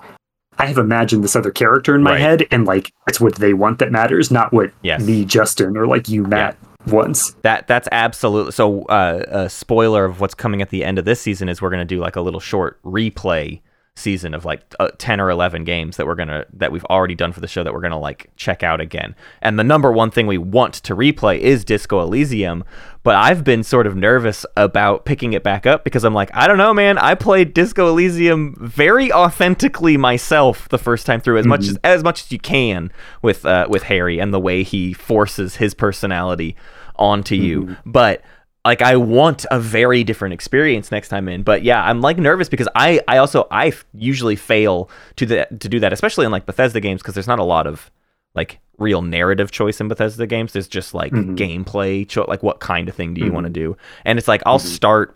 I have imagined this other character in my Right. head, and like it's what they want that matters, not what Yes. me, Justin, or like you, Matt, wants. That that's absolutely so. Uh, a spoiler of what's coming at the end of this season is we're gonna do like a little short replay season of like uh, ten or eleven games that we're gonna that we've already done for the show that we're gonna like check out again. And the number one thing we want to replay is Disco Elysium. But I've been sort of nervous about picking it back up because I'm like, I don't know, man. I played Disco Elysium very authentically myself the first time through, as much as as much as you can with uh, with Harry and the way he forces his personality onto you. Mm-hmm. But like I want a very different experience next time in. But yeah, I'm like nervous because I I also I f- usually fail to the to do that, especially in like Bethesda games because there's not a lot of like real narrative choice in Bethesda games. There's just like Mhm. gameplay, cho- like what kind of thing do you mm-hmm. want to do? And it's like I'll mm-hmm. start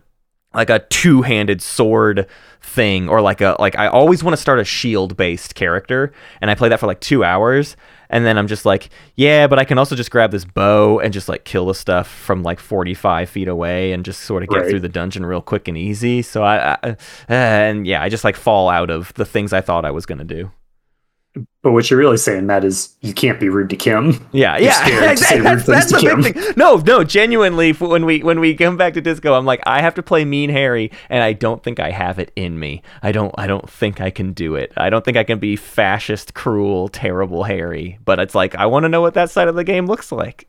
like a two-handed sword thing or like a like I always want to start a shield based character and I play that for like 2 hours and then I'm just like yeah but I can also just grab this bow and just like kill the stuff from like 45 feet away and just sort of get Right. through the dungeon real quick and easy so I, I uh, and yeah I just like fall out of the things I thought I was going to do But what you're really saying, Matt, is you can't be rude to Kim. Yeah, You're yeah, <laughs> scared to say exactly. That's, that's the big thing. No, no, genuinely, when we when we come back to disco, I'm like, I have to play Mean Harry, and I don't think I have it in me. I don't, I don't think I can do it. I don't think I can be fascist, cruel, terrible Harry. But it's like I want to know what that side of the game looks like.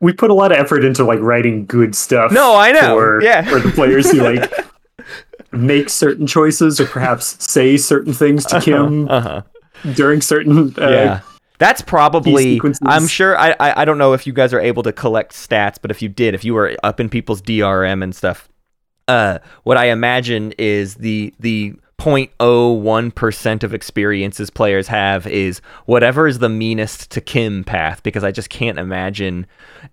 We put a lot of effort into like writing good stuff. No, I know. For, Yeah. for the players who like <laughs> make certain choices or perhaps <laughs> say certain things to Kim Uh huh. during certain. Uh, yeah. That's probably. I'm sure. I, I I don't know if you guys are able to collect stats, but if you did, if you were up in people's DRM and stuff, uh, what I imagine is the the 0.01 percent of experiences players have is whatever is the meanest to Kim path, because I just can't imagine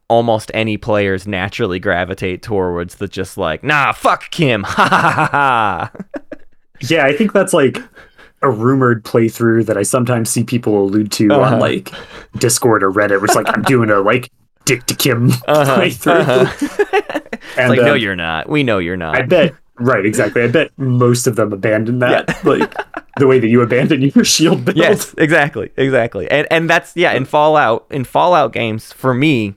almost any players naturally gravitate towards the just like nah fuck Kim <laughs> ha ha ha ha. Yeah, I think that's like a rumored playthrough that I sometimes see people allude to Uh-huh. on like Discord or Reddit, which like I'm doing a like Dick to Kim Uh-huh, <laughs> playthrough. uh-huh. And, like, no, uh, you're not. We know you're not. I bet. Right, exactly. I bet most of them abandon that, <laughs> like the way that you abandon your shield build. yes, exactly, exactly. And and that's yeah. In Fallout, in Fallout games, for me,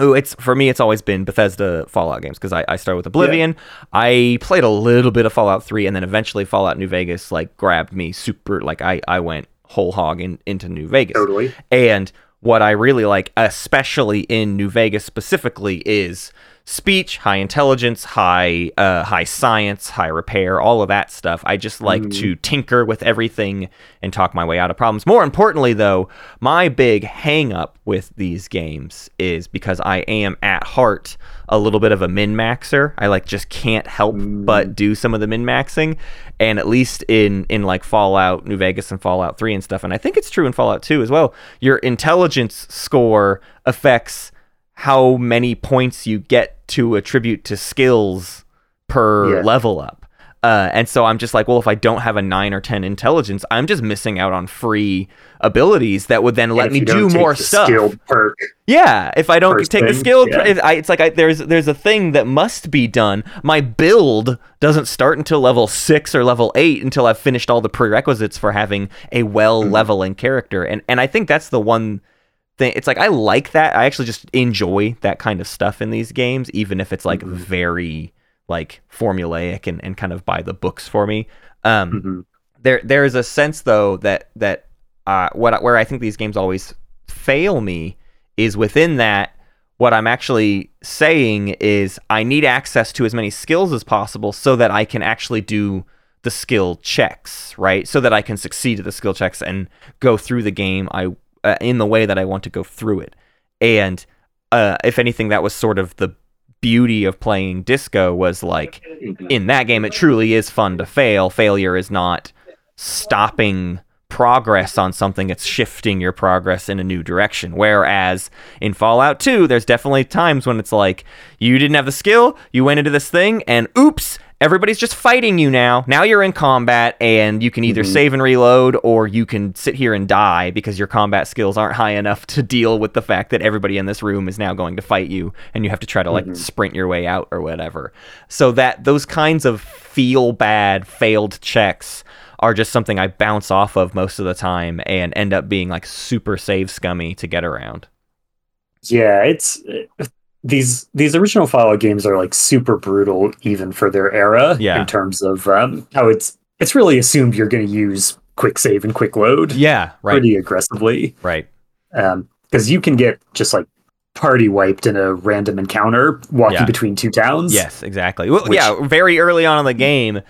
Ooh, it's for me. It's always been Bethesda Fallout games because I, I started with Oblivion. I played a little bit of Fallout Three, and then eventually Fallout New Vegas like grabbed me super. Like I I went whole hog in, into New Vegas. Totally. And what I really like, especially in New Vegas specifically, is speech, high intelligence, high uh, high science, high repair, all of that stuff. I just like to tinker with everything and talk my way out of problems. More importantly, though, my big hang up with these games is because I am at heart a little bit of a min maxer. I like just can't help but do some of the min maxing. And at least in in like Fallout New Vegas and Fallout 3 and stuff, and I think it's true in Fallout 2 as well, your intelligence score affects how many points you get to attribute to skills per Yeah. level up. Uh, and so I'm just like, well, if I don't have a nine or ten intelligence, I'm just missing out on free abilities that would then let me do more stuff. Yeah, if I don't take the skill, yeah. it- I, it's like I, there's there's a thing that must be done. My build doesn't start until level six or level eight until I've finished all the prerequisites for having a well Mm-hmm. leveling character, and and I think that's the one thing. It's like I like that. I actually just enjoy that kind of stuff in these games, even if it's like Mm-hmm. very like formulaic and, and kind of by the books for me. Um, Mhm. there there is a sense though that that uh, what where I think these games always fail me is within that what I'm actually saying is I need access to as many skills as possible so that I can actually do the skill checks, right? So that I can succeed at the skill checks and go through the game I uh, in the way that I want to go through it. And uh, if anything, that was sort of the beauty of playing disco was like in that game it truly is fun to fail. Failure is not stopping progress on something it's shifting your progress in a new direction. Whereas in fallout 2 there's definitely times when it's like you didn't have the skill you went into this thing and oops everybody's just fighting you now. Now you're in combat and you can either mm-hmm. save and reload or you can sit here and die because your combat skills aren't high enough to deal with the fact that everybody in this room is now going to fight you and you have to try to like mm-hmm. sprint your way out or whatever. So that those kinds of feel bad failed checks are just something I bounce off of most of the time and end up being like super save scummy to get around. Yeah, it's these these original Fallout games are like super brutal even for their era Yeah. in terms of um, how it's it's really assumed you're going to use quick save and quick load Yeah, right, pretty aggressively right. because you can get just like party wiped in a random encounter walking Yeah. between two towns. Yes, exactly. Well, Which- yeah, very early on in the game,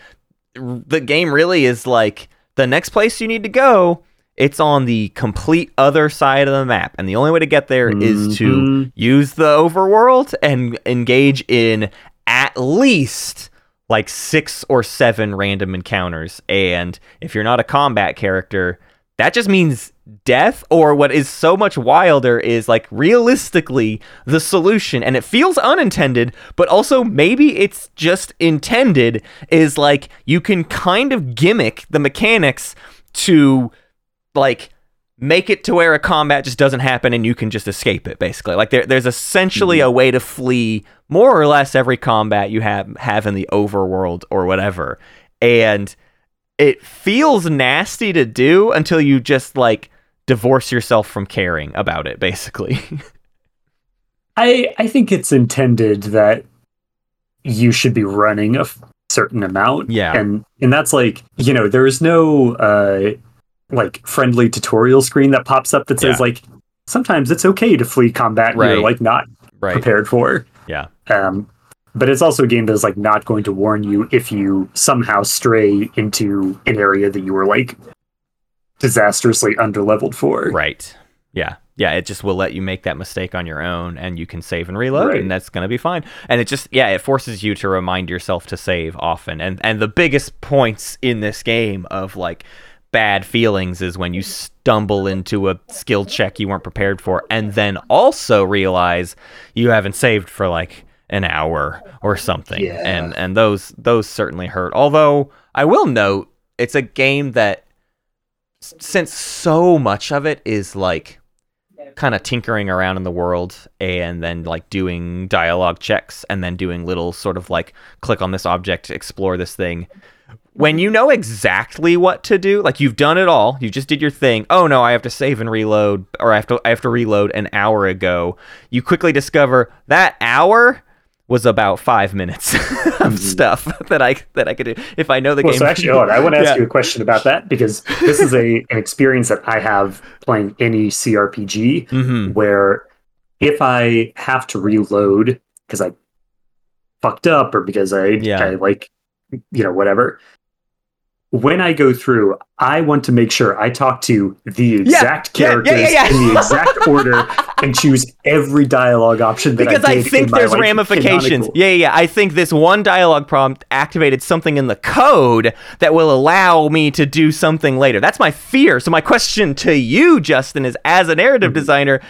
the game really is like the next place you need to go. It's on the complete other side of the map, and the only way to get there is to Mhm. use the overworld and engage in at least like six or seven random encounters. And if you're not a combat character, that just means death or what is so much wilder is like realistically the solution and it feels unintended but also maybe it's just intended is like you can kind of gimmick the mechanics to like make it to where a combat just doesn't happen and you can just escape it basically like there, there's essentially a way to flee more or less every combat you have have in the overworld or whatever and it feels nasty to do until you just like divorce yourself from caring about it basically <laughs> I I think it's intended that you should be running a f- certain amount. Yeah. And and that's like, you know, there is no uh like friendly tutorial screen that pops up that says Yeah. like sometimes it's okay to flee combat Right. you're like not right prepared for. yeah Um but it's also a game that is like not going to warn you if you somehow stray into an area that you were like disastrously underleveled for. right yeah yeah it just will let you make that mistake on your own and you can save and reload Right. and that's going to be fine and it just yeah it forces you to remind yourself to save often and and the biggest points in this game of like bad feelings is when you stumble into a skill check you weren't prepared for and then also realize you haven't saved for like an hour or something Yeah. and and those those certainly hurt although i will note it's a game that since so much of it is like kind of tinkering around in the world and then like doing dialogue checks and then doing little sort of like click on this object, explore this thing. When you know exactly what to do, like you've done it all, you just did your thing. Oh no, I have to save and reload, or I have to I have to reload an hour ago. You quickly discover that hour was about five minutes <laughs> of stuff that I that I could do if I know the Mm-hmm. Well, game. so actually, I want to ask Yeah. you a question about that because this is a an experience that I have playing any CRPG <laughs> Mhm. where if I have to reload because I fucked up or because I, Yeah. I like you know whatever. When I go through, I want to make sure I talk to the exact yeah, characters yeah, yeah. in the exact <laughs> order and choose every dialogue option that because I, I, think in my, there's like, ramifications. Yeah, yeah, yeah. I think this one dialogue prompt activated something in the code that will allow me to do something later. That's my fear. So my question to you, Justin, is as a narrative Mm-hmm. designer,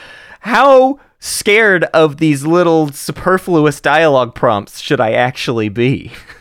how scared of these little superfluous dialogue prompts should I actually be? <laughs>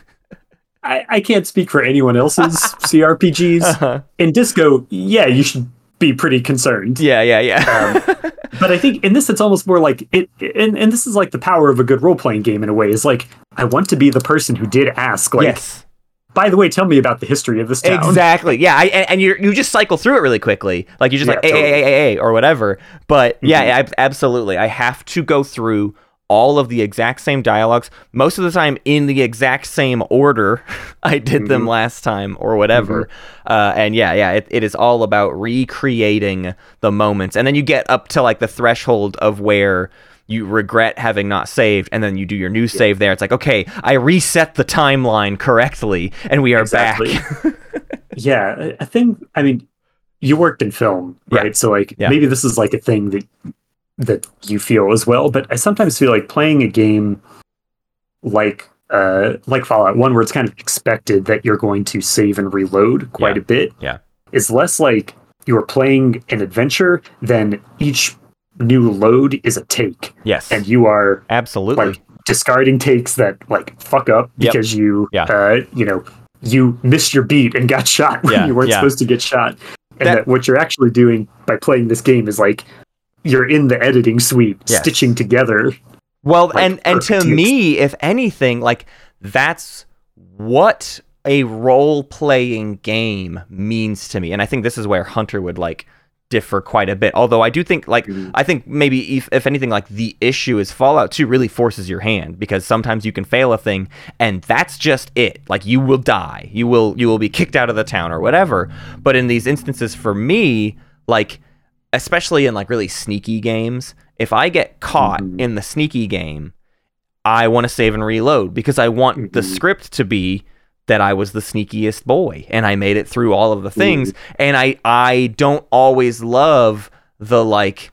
I, I can't speak for anyone else's <laughs> CRPGs. Uh-huh. In Disco, yeah, you should be pretty concerned. Yeah, yeah, yeah. <laughs> But I think in this, it's almost more like it, and, and this is like the power of a good role playing game in a way. Is like I want to be the person who did ask, like, yes. by the way, tell me about the history of this town. Exactly. Yeah. I, and, and you you just cycle through it really quickly. Like you're just Yeah, like a, a, a, a, or whatever. But yeah, Mhm. ab- absolutely. I have to go through all of the exact same dialogues most of the time in the exact same order <laughs> I did them Mhm. last time or whatever. Uh, and yeah, yeah, it, it is all about recreating the moments. And then you get up to like the threshold of where you regret having not saved and then you do your new save there. It's like, okay, I reset the timeline correctly and we are Exactly. back. <laughs> Yeah, I- think. I mean, you worked in film, Yeah. right? So like Yeah. maybe this is like a thing that that you feel as well. But I sometimes feel like playing a game like uh like Fallout One, where it's kind of expected that you're going to save and reload quite Yeah. a bit. Yeah. is less like you're playing an adventure than each new load is a take, Yes. and you are Absolutely. like discarding takes that like fuck up Yep. because you Yeah. uh you know you missed your beat and got <laughs> shot when Yeah, you weren't supposed to get shot and That- that, what you're actually doing by playing this game is like you're in the editing suite Yes. stitching together well, like, and and to me, if anything, like that's what a role playing game means to me. And I think this is where Hunter would like differ quite a bit. Although I do think like Mhm. I think maybe if, if anything like the issue is Fallout 2 really forces your hand because sometimes you can fail a thing and that's just it. Like you will die. You will you will be kicked out of the town or whatever. But in these instances for me, like especially in like really sneaky games, if I get caught Mhm. in the sneaky game, I want to save and reload because I want the Mhm. script to be that I was the sneakiest boy and I made it through all of the things and I I don't always love the like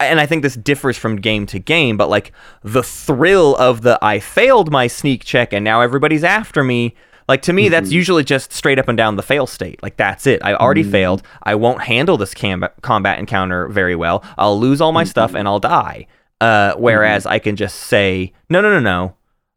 and I think this differs from game to game but like the thrill of the I failed my sneak check and now everybody's after me like to me that's Mhm. usually just straight up and down the fail state like that's it I already Mhm. failed I won't handle this cam- combat encounter very well I'll lose all my stuff Mhm. and I'll die uh, whereas I can just say no no no no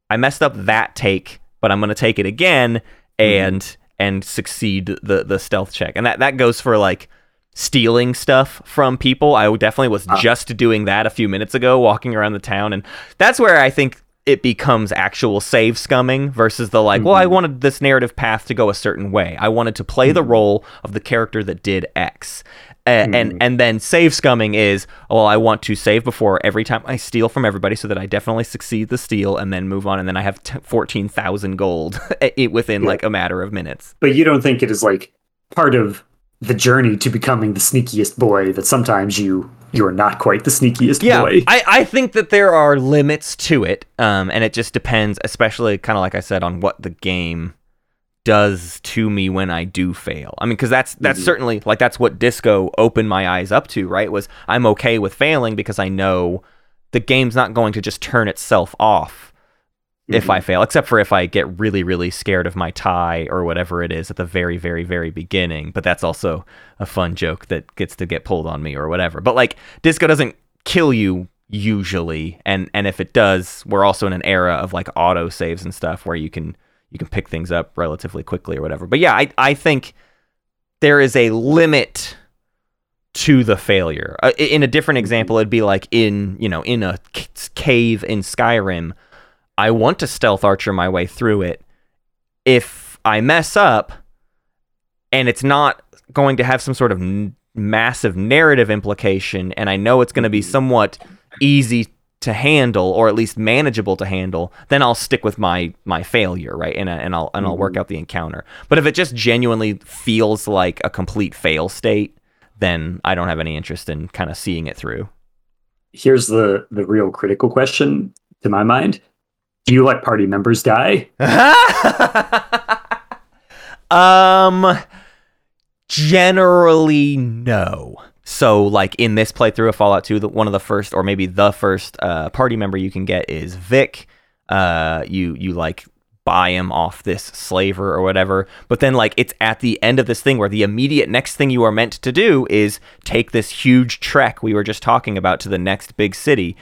I messed up that take, but I'm gonna take it again and and succeed the the stealth check. And that that goes for like stealing stuff from people. I definitely was Ah. just doing that a few minutes ago, walking around the town, and that's where I think it becomes actual save scumming versus the like, well, I Mhm. wanted this narrative path to go a certain way. I wanted to play the Mhm. role of the character that did X. Uh, and and then save scumming is well I want to save before every time I steal from everybody so that I definitely succeed the steal and then move on and then I have t- 14,000 gold <laughs> within Yeah. like a matter of minutes. but you don't think it is like part of the journey to becoming the sneakiest boy that sometimes you you're not quite the sneakiest Yeah, boy I, I think that there are limits to it, um, and it just depends, especially kind of like I said, on what the game does to me when I do fail. I mean, because that's that's Mhm. certainly like that's what Disco opened my eyes up to. Right? Was I'm okay with failing because I know the game's not going to just turn itself off if Mm-hmm. I fail, except for if I get really, really scared of my tie or whatever it is at the very, very, very beginning. But that's also a fun joke that gets to get pulled on me or whatever. But like disco doesn't kill you usually, and and if it does, we're also in an era of like auto saves and stuff where you can you can pick things up relatively quickly or whatever. But yeah, I I think there is a limit to the failure. Uh, in a different example, it'd be like in you know in a cave in Skyrim. I want to stealth archer my way through it. If I mess up, and it's not going to have some sort of n- massive narrative implication, and I know it's going to be mm-hmm. somewhat easy to handle or at least manageable to handle, then I'll stick with my my failure, right? And uh, and I'll and I'll work mm-hmm. out the encounter. But if it just genuinely feels like a complete fail state, then I don't have any interest in kind of seeing it through. Here's the the real critical question to my mind: Do you let party members die? <laughs> um generally no. So like in this playthrough of Fallout 2, the, one of the first or maybe the first uh, party member you can get is Vic. Uh, you you like buy him off this slaver or whatever. But then like it's at the end of this thing where the immediate next thing you are meant to do is take this huge trek we were just talking about to the next big city.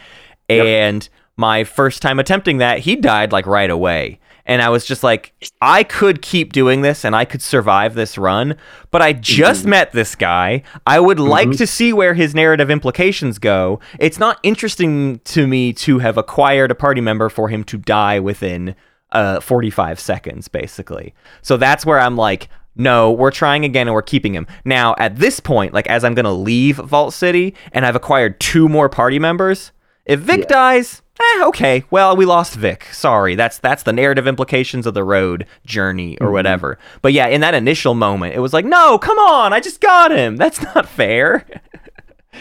And my first time attempting that, he died like right away. And I was just like, I could keep doing this and I could survive this run, but I just met this guy. I would like to see where his narrative implications go. It's not interesting to me to have acquired a party member for him to die within uh, 45 seconds, basically. So that's where I'm like, no, we're trying again and we're keeping him. Now, at this point, like as I'm going to leave Vault City and I've acquired two more party members, if Vic Yeah. dies, eh, okay. Well, we lost Vic. Sorry. That's that's the narrative implications of the road journey or whatever. But yeah, in that initial moment, it was like, no, come on, I just got him. <laughs> That's not fair.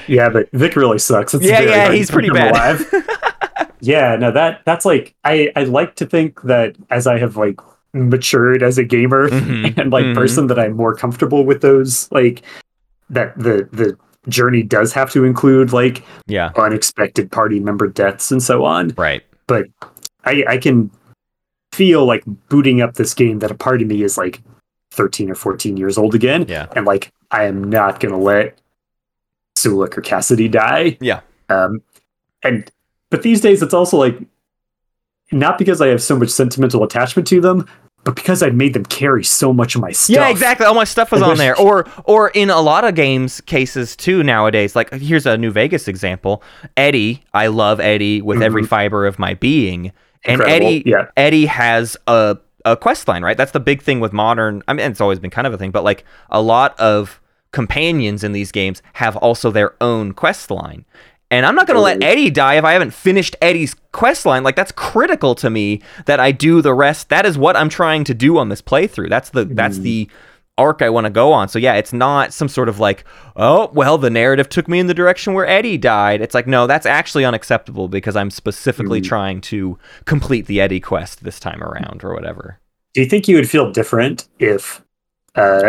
Yeah, but Vic really sucks. It's Yeah, yeah, he's pretty bad. <laughs> yeah, no, that that's like I I like to think that as I have like matured as a gamer Mhm, <laughs> and like mhm. person that I'm more comfortable with those like that the the journey does have to include like yeah. unexpected party member deaths and so on. Right. But I I can feel like booting up this game that a part of me is like 13 or 14 years old again Yeah. and like I am not gonna let Sulik or Cassidy die. Yeah. Um, and but these days it's also like not because I have so much sentimental attachment to them, but because I made them carry so much of my stuff. Yeah, exactly. All my stuff was on there. Or or in a lot of games cases too nowadays. Like here's a New Vegas example. Eddie, I love Eddie with every fiber of my being. And Mm-hmm. Incredible. Eddie Yeah. Eddie has a a quest line, right? That's the big thing with modern I mean it's always been kind of a thing, but like a lot of companions in these games have also their own quest line. And I'm not going to let Eddie die if I haven't finished Eddie's quest line. Like that's critical to me that I do the rest. That is what I'm trying to do on this playthrough. That's the that's the arc I want to go on. So yeah, it's not some sort of like, oh, well, the narrative took me in the direction where Eddie died. It's like, no, that's actually unacceptable because I'm specifically trying to complete the Eddie quest this time around or whatever. Do you think you would feel different if uh,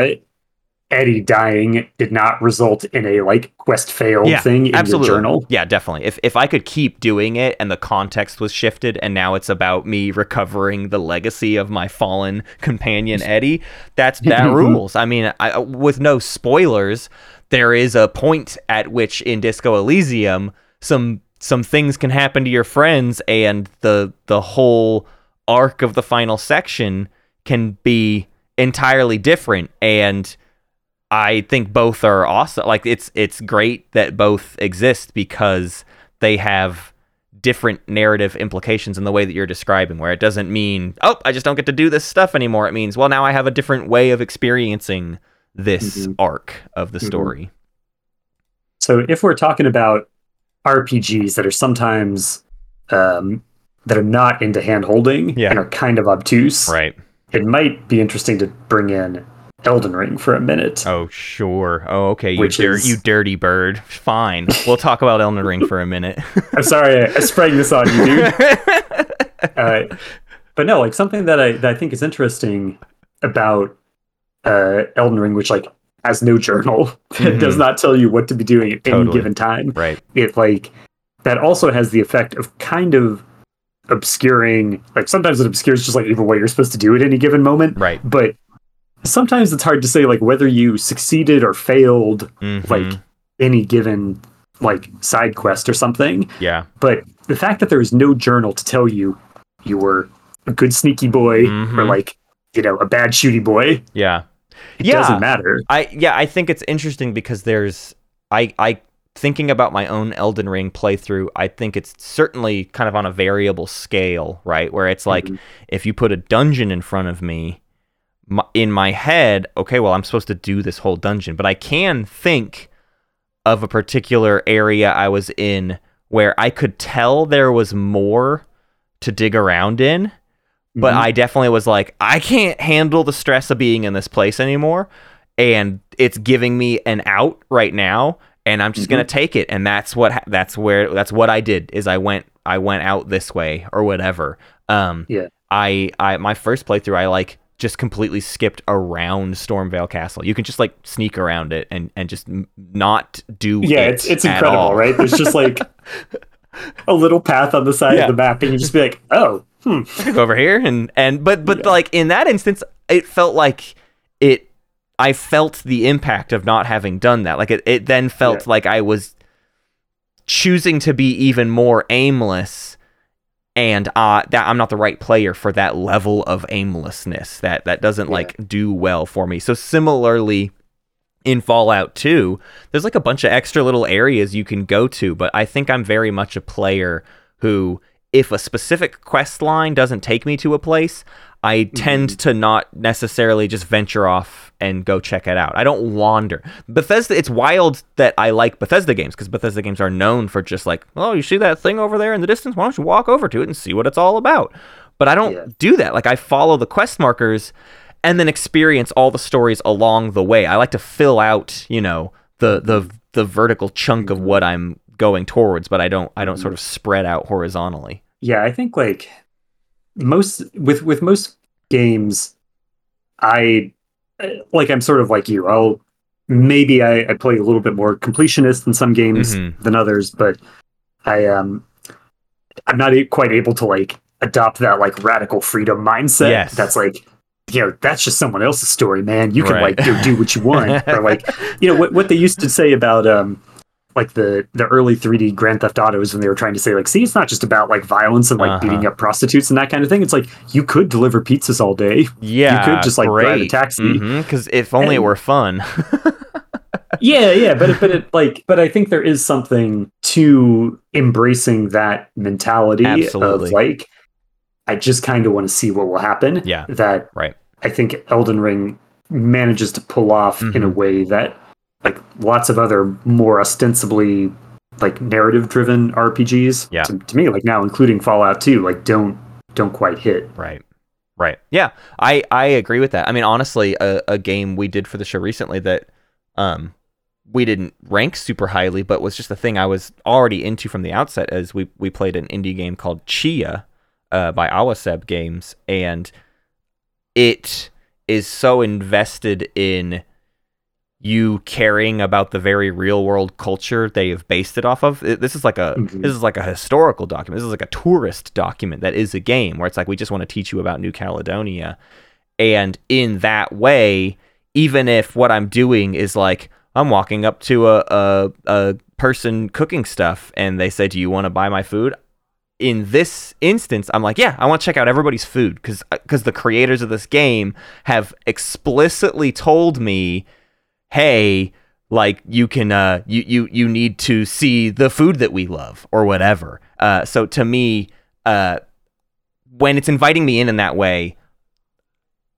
Eddie dying did not result in a like quest fail thing in absolutely. your journal? Yeah, definitely. If if I could keep doing it and the context was shifted and now it's about me recovering the legacy of my fallen companion <laughs> Eddie, that's that <laughs> rules. I mean, I, uh, with no spoilers, there is a point at which in Disco Elysium some some things can happen to your friends and the the whole arc of the final section can be entirely different and I think both are awesome. Like it's it's great that both exist because they have different narrative implications in the way that you're describing where it doesn't mean, "Oh, I just don't get to do this stuff anymore." It means, "Well, now I have a different way of experiencing this Mhm. arc of the Mhm. story." So if we're talking about RPGs that are sometimes um, that are not into hand holding Yeah. and are kind of obtuse, Right. it might be interesting to bring in Elden Ring for a minute. Oh, sure. Oh, okay. You dir- is- you dirty bird. Fine. We'll talk about Elden Ring for a minute. <laughs> I'm sorry, I, I sprang this on you, dude. <laughs> uh, but no, like something that I that I think is interesting about uh, Elden Ring, which like has no journal, it <laughs> does Mhm. not tell you what to be doing at any given time. right. It like that also has the effect of kind of obscuring. Like sometimes it obscures just like even what you're supposed to do at any given moment. Right. But sometimes it's hard to say like whether you succeeded or failed Mhm. like any given like side quest or something yeah. but the fact that there is no journal to tell you you were a good sneaky boy or Mhm. like you know a bad shooty boy Yeah. it Yeah. doesn't matter I yeah, I think it's interesting because there's I I thinking about my own Elden Ring playthrough, I think it's certainly kind of on a variable scale, right? Where it's like Mhm. if you put a dungeon in front of me, my, in my head, okay, well, I'm supposed to do this whole dungeon, but I can think of a particular area I was in where I could tell there was more to dig around in, but Mhm. I definitely was like, I can't handle the stress of being in this place anymore, and it's giving me an out right now, and I'm just gonna take it, and that's what that's where that's what I did is I went I went out this way or whatever. Um, Yeah. I I my first playthrough I like just completely skipped around Stormveil Castle. You can just like sneak around it and and just not do yeah, it it's it's incredible, all. right? There's just like <laughs> a little path on the side Yeah. of the map, and you just be like, oh, hmm. go over here and and but but like in that instance it felt like it i felt the impact of not having done that like it, it then felt Yeah. like i was choosing to be even more aimless and uh that i'm not the right player for that level of aimlessness that that doesn't Yeah. like do well for me so similarly in Fallout 2, there's like a bunch of extra little areas you can go to, but I think I'm very much a player who, if a specific quest line doesn't take me to a place, I mm-hmm. tend to not necessarily just venture off and go check it out. I don't wander. Bethesda, it's wild that I like Bethesda games because Bethesda games are known for just like, oh, you see that thing over there in the distance? Why don't you walk over to it and see what it's all about? But I don't Yeah. do that. Like I follow the quest markers and then experience all the stories along the way. I like to fill out, you know, the the mm-hmm. the vertical chunk of mm-hmm. what I'm going towards, but I don't I don't sort of spread out horizontally. yeah, I think like most with with most games, I like I'm sort of like you. I'll maybe I, I play a little bit more completionist in some games Mhm. than others, but I um I'm not quite able to like adopt that like radical freedom mindset. Yes. That's like you know that's just someone else's story, man. You can Right. like do, do what you want, <laughs> or like you know what what they used to say about um like the the early 3D Grand Theft Autos when they were trying to say like see it's not just about like violence and like Uh-huh. beating up prostitutes and that kind of thing. It's like you could deliver pizzas all day. Yeah, you could just, like, drive a great. taxi. Because if only it were fun. <laughs> yeah, yeah, but it, but it like but I think there is something to embracing that mentality Absolutely. of like I just kind of want to see what will happen. Yeah. That Right. I think Elden Ring manages to pull off in a Mhm. way that lots of other more ostensibly like narrative driven RPGs Yeah. to, to me like now including Fallout 2 like don't don't quite hit. Right. Right. Yeah. I I agree with that. I mean, honestly, a, a game we did for the show recently that um we didn't rank super highly, but was just a thing I was already into from the outset. As we we played an indie game called Tchia uh, by Awaceb Games, and it is so invested in you caring about the very real world culture they have based it off of. This is like a Mhm. this is like a historical document. This is like a tourist document that is a game where it's like we just want to teach you about New Caledonia. And in that way, even if what I'm doing is like I'm walking up to a a, a person cooking stuff and they say, "Do you want to buy my food?" in this instance, I'm like, yeah, I want to check out everybody's food because because the creators of this game have explicitly told me, hey, like you can uh you you you need to see the food that we love or whatever. Uh, so to me, uh, when it's inviting me in in that way,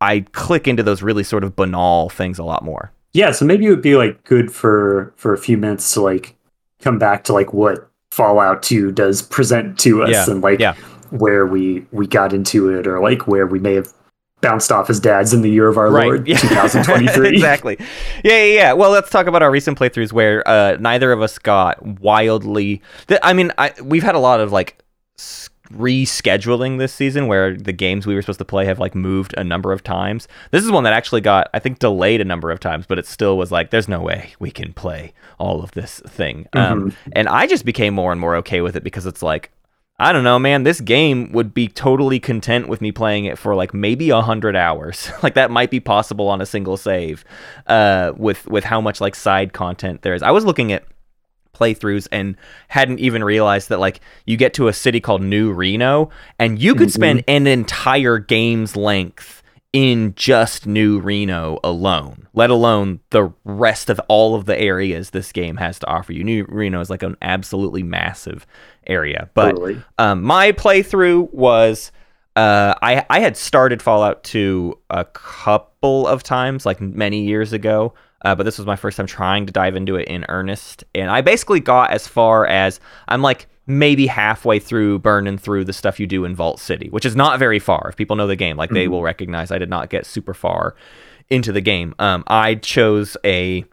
I click into those really sort of banal things a lot more. Yeah, so maybe it would be like good for for a few minutes to like come back to like what Fallout 2 does present to us Yeah, and like yeah. where we we got into it or like where we may have bounced off his dads in the year of our Lord <laughs> 2023. <laughs> exactly. Yeah, yeah, yeah. Well, let's talk about our recent playthroughs where uh, neither of us got wildly. Th- I mean, I, we've had a lot of like rescheduling this season where the games we were supposed to play have like moved a number of times. This is one that actually got, I think, delayed a number of times, but it still was like, there's no way we can play all of this thing. Um, and I just became more and more okay with it because it's like, I don't know, man. This game would be totally content with me playing it for like maybe a hundred hours. <laughs> like that might be possible on a single save, uh, with with how much like side content there is. I was looking at playthroughs and hadn't even realized that like you get to a city called New Reno and you could spend an entire game's length in just New Reno alone, let alone the rest of all of the areas this game has to offer you. New Reno is like an absolutely massive area. But Totally. um, my playthrough was uh, I I had started Fallout 2 a couple of times, like many years ago. Uh, but this was my first time trying to dive into it in earnest, and I basically got as far as I'm like maybe halfway through burning through the stuff you do in Vault City, which is not very far. If people know the game, like they will recognize I did not get super far into the game. Um, I chose a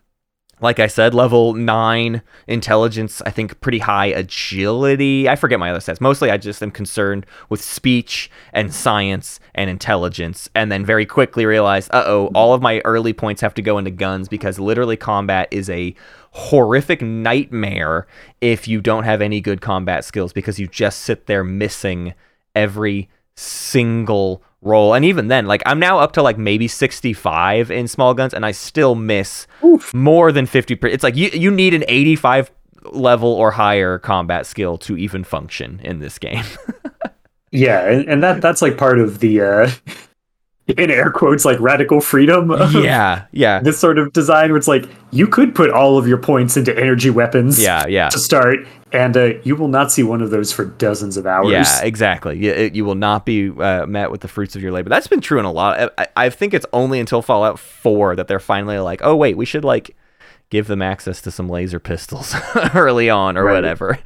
like I said, level nine intelligence, I think pretty high agility. I forget my other stats. Mostly I just am concerned with speech and science and intelligence. And then very quickly realized, uh oh, all of my early points have to go into guns because literally combat is a horrific nightmare if you don't have any good combat skills because you just sit there missing every single roll. And even then, like I'm now up to like maybe 65 in small guns and I still miss more than 50 per- It's like you you need an 85 level or higher combat skill to even function in this game. <laughs> Yeah, and, and that that's like part of the uh in air quotes like radical freedom yeah, yeah. <laughs> this sort of design where it's like you could put all of your points into energy weapons Yeah, yeah. to start and uh, you will not see one of those for dozens of hours. Yeah, exactly. You, it- you will not be uh, met with the fruits of your labor. That's been true in a lot. I, I think it's only until Fallout 4 that they're finally like, oh, wait, we should like give them access to some laser pistols <laughs> early on or Right. whatever.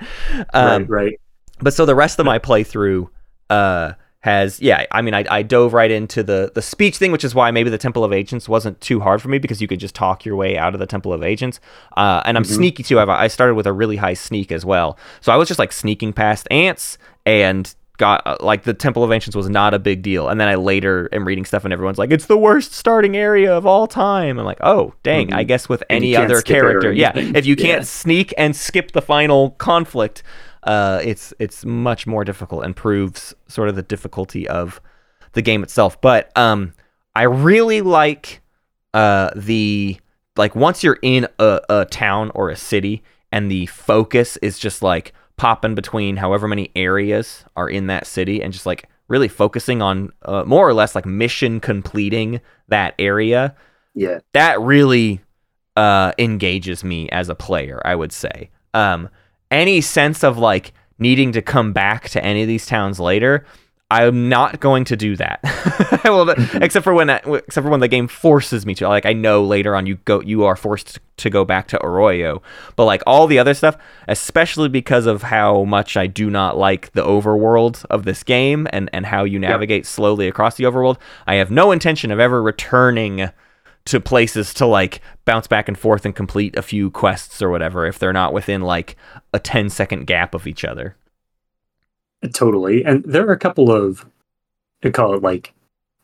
Um, right, right. but so the rest of my playthrough uh has yeah i mean I, I dove right into the the speech thing which is why maybe the temple of agents wasn't too hard for me because you could just talk your way out of the temple of agents. Uh and i'm sneaky too. I've, i started with a really high sneak as well. So i was just like sneaking past ants and got uh, like the temple of ancients was not a big deal. And then i later am reading stuff and everyone's like it's the worst starting area of all time. I'm like oh dang i guess with And any other skip it or character yeah if you <laughs> can't Yeah. sneak and skip the final conflict, uh, it's it's much more difficult and proves sort of the difficulty of the game itself. But um, I really like uh, the like once you're in a, a town or a city and the focus is just like popping between however many areas are in that city and just like really focusing on uh, more or less like mission completing that area Yeah. that really uh, engages me as a player, I would say. Um, any sense of like needing to come back to any of these towns later, I'm not going to do that. <laughs> I will, mm-hmm. except for when except for when the game forces me to. Like I know later on you go you are forced to go back to Arroyo, but like all the other stuff, especially because of how much I do not like the overworld of this game and and how you navigate slowly across the overworld, I have no intention of ever returning to places to like bounce back and forth and complete a few quests or whatever if they're not within like a 10 second gap of each other. Totally. And there are a couple of I call it like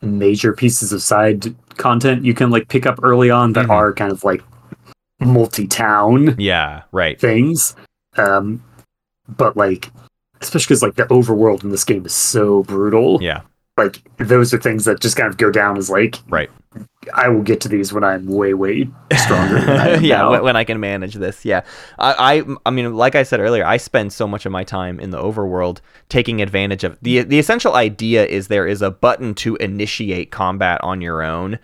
major pieces of side content you can like pick up early on that Mhm. are kind of like multi-town Yeah, right. things. Um but like especially because like the overworld in this game is so brutal. Yeah, Like those are things that just kind of go down as like right. I will get to these when I'm way, way stronger. than I <laughs> am yeah, now. when I can manage this. Yeah, I, I, I mean, like I said earlier, I spend so much of my time in the overworld taking advantage of the the essential idea is there is a button to initiate combat on your own,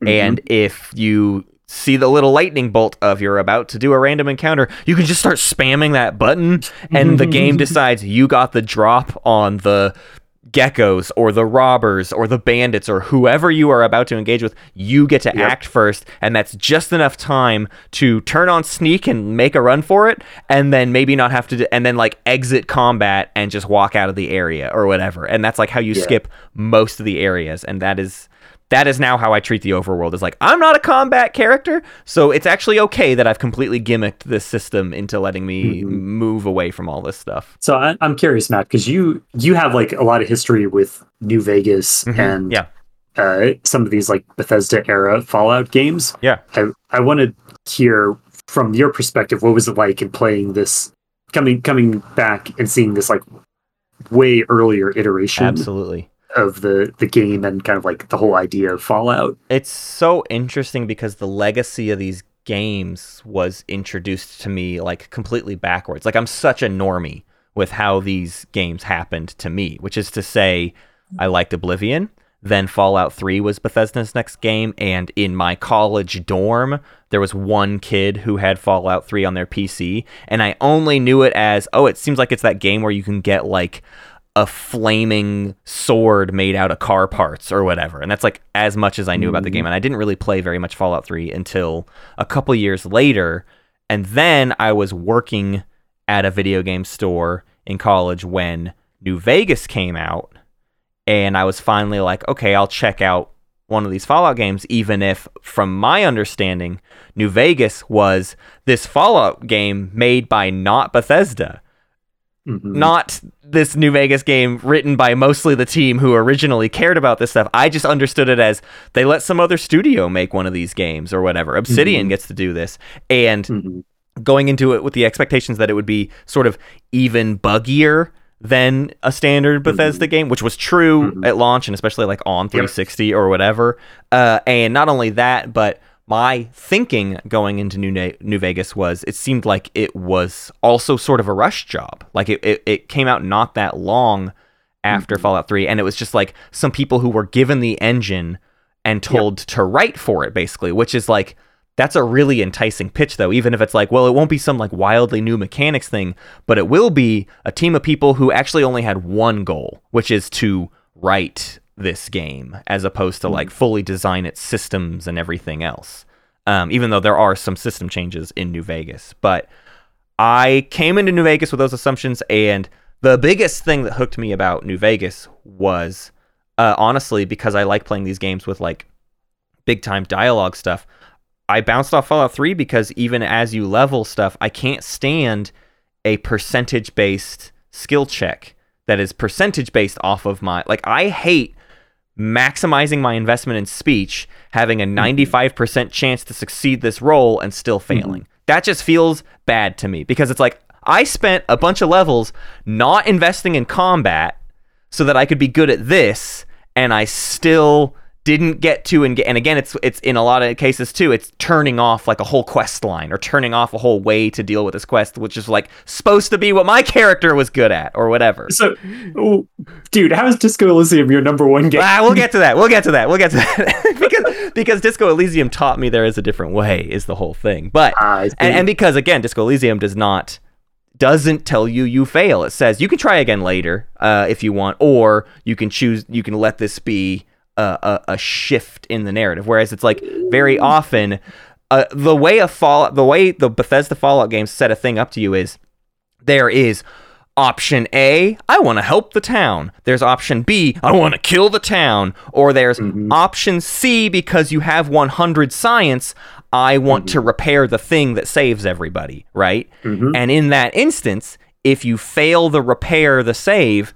Mm-hmm. and if you see the little lightning bolt of you're about to do a random encounter, you can just start spamming that button, and the game <laughs> decides you got the drop on the geckos or the robbers or the bandits or whoever you are about to engage with, you get to Yep. act first, and that's just enough time to turn on sneak and make a run for it, and then maybe not have to, and then like exit combat and just walk out of the area or whatever, and that's like how you Yeah. skip most of the areas, and that is. That is now how I treat the overworld. Is like I'm not a combat character, so it's actually okay that I've completely gimmicked this system into letting me Mhm. move away from all this stuff. So I, I'm curious, Matt, because you you have like a lot of history with New Vegas Mhm. and yeah, uh, some of these like Bethesda era Fallout games. yeah. I I want to hear from your perspective what was it like in playing this, coming coming back and seeing this like way earlier iteration Absolutely. Of the the game and kind of like the whole idea of Fallout. It's so interesting because the legacy of these games was introduced to me like completely backwards. Like I'm such a normie with how these games happened to me, which is to say I liked Oblivion, then Fallout 3 was Bethesda's next game. And in my college dorm, there was one kid who had Fallout 3 on their PC. And I only knew it as, oh, it seems like it's that game where you can get like a flaming sword made out of car parts or whatever. And that's like as much as I knew about the game. Mm. And I didn't really play very much Fallout 3 until a couple years later. And then I was working at a video game store in college when New Vegas came out. And I was finally like, okay, I'll check out one of these Fallout games, even if, from my understanding, New Vegas was this Fallout game made by not Bethesda Mhm. not this New Vegas game written by mostly the team who originally cared about this stuff. I just understood it as they let some other studio make one of these games or whatever. Obsidian Mhm. gets to do this. And Mhm. going into it with the expectations that it would be sort of even buggier than a standard Bethesda game, which was true Mhm. at launch and especially like on 360 or whatever. Uh, and not only that, but my thinking going into New, Na- New Vegas was it seemed like it was also sort of a rush job. Like it, it, it came out not that long after mm-hmm. Fallout 3, and it was just like some people who were given the engine and told to write for it, basically, which is like that's a really enticing pitch though even if it's like well it won't be some like wildly new mechanics thing but it will be a team of people who actually only had one goal which is to write this game as opposed to like fully design its systems and everything else. Um, even though there are some system changes in new vegas. But i came into new vegas with those assumptions and the biggest thing that hooked me about new vegas was uh, honestly because i like playing these games with like big time dialogue stuff I bounced off Fallout 3 because even as you level stuff, I can't stand a percentage based skill check that is percentage based off of my like I hate maximizing my investment in speech, having a mm-hmm. 95% chance to succeed this role and still mm-hmm. failing. That just feels bad to me because it's like I spent a bunch of levels not investing in combat so that I could be good at this and I still didn't get to and and again it's it's in a lot of cases too it's turning off like a whole quest line or turning off a whole way to deal with this quest which is like supposed to be what my character was good at or whatever. So, oh, dude, how is Disco Elysium your number one game? ah, we'll get to that we'll get to that we'll get to that. <laughs> Because because disco elysium taught me there is a different way is the whole thing but Ah, and, and because again disco elysium does not doesn't tell you you fail. It says you can try again later uh, if you want or you can choose you can let this be a, a, a shift in the narrative whereas it's like very often uh, the way a fall the way the bethesda fallout games set a thing up to you is there is option A, I want to help the town. There's option B, I want to kill the town. Or there's mm-hmm. option C, because you have 100 science, I want to mm-hmm. repair the thing that saves everybody, right? Mm-hmm. And in that instance, if you fail the repair, the save,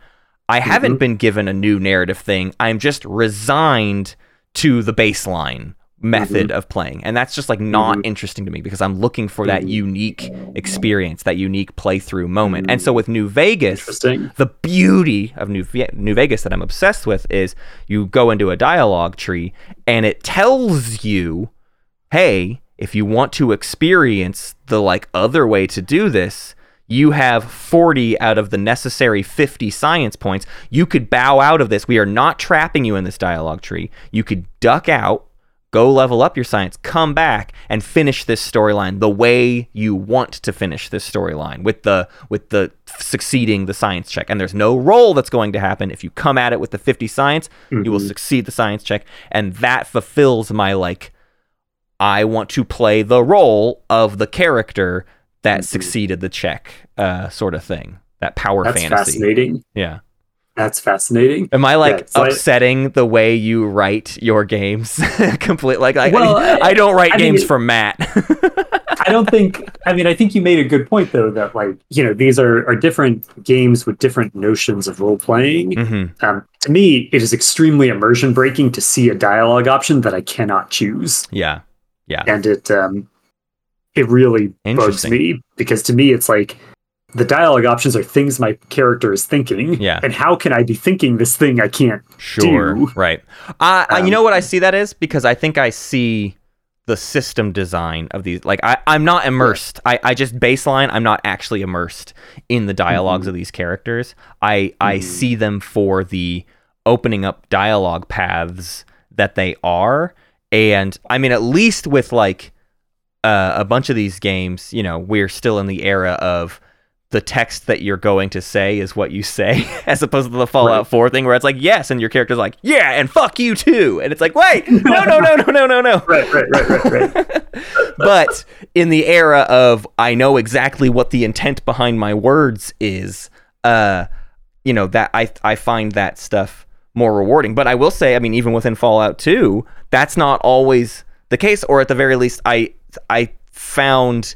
I haven't mm-hmm. been given a new narrative thing. I'm just resigned to the baseline method mm-hmm. of playing. And that's just like not mm-hmm. interesting to me because I'm looking for that unique experience, that unique playthrough moment. And so with New Vegas, the beauty of New, New Vegas that I'm obsessed with is you go into a dialogue tree and it tells you, hey, if you want to experience the like other way to do this, you have 40 out of the necessary 50 science points. You could bow out of this. We are not trapping you in this dialogue tree. You could duck out, go level up your science, come back and finish this storyline the way you want to finish this storyline with the with the succeeding the science check. And there's no roll that's going to happen if you come at it with the 50 science, you will mm-hmm. succeed the science check and that fulfills my like I want to play the role of the character that succeeded the check, uh, sort of thing. That power fantasy. That's fantasy. fascinating. Yeah. That's fascinating. Am I like Yeah, upsetting the way you write your games? <laughs> Complete. Like, like Well, I, I- don't write I games it- for Matt. <laughs> I don't think. I mean, I think you made a good point though. That like you know these are are different games with different notions of role playing. hmm Um, to me, it is extremely immersion breaking to see a dialogue option that I cannot choose, Yeah. Yeah. and it um, it really bugs me because to me it's like the dialogue options are things my character is thinking. Yeah. and how can I be thinking this thing I can't? Sure. do. Right. Uh, uh, you Um, know what I see that is because I think I see the system design of these. Like I, I'm not immersed. I, I just baseline. I'm not actually immersed in the dialogs Mm-hmm. of these characters. I I see them for the opening up dialogue paths that they are. And I mean, at least with like uh, a bunch of these games, you know, we're still in the era of the text that you're going to say is what you say, <laughs> as opposed to the Fallout Right. 4 thing where it's like, yes, and your character's like, yeah, and fuck you too. And it's like, wait, no, no, no, no, no, no, no. <laughs> Right, right, right, right, right. <laughs> But in the era of I know exactly what the intent behind my words is, uh, you know, that I I find that stuff more rewarding. But I will say, I mean, even within Fallout 2, that's not always the case, or at the very least, I I found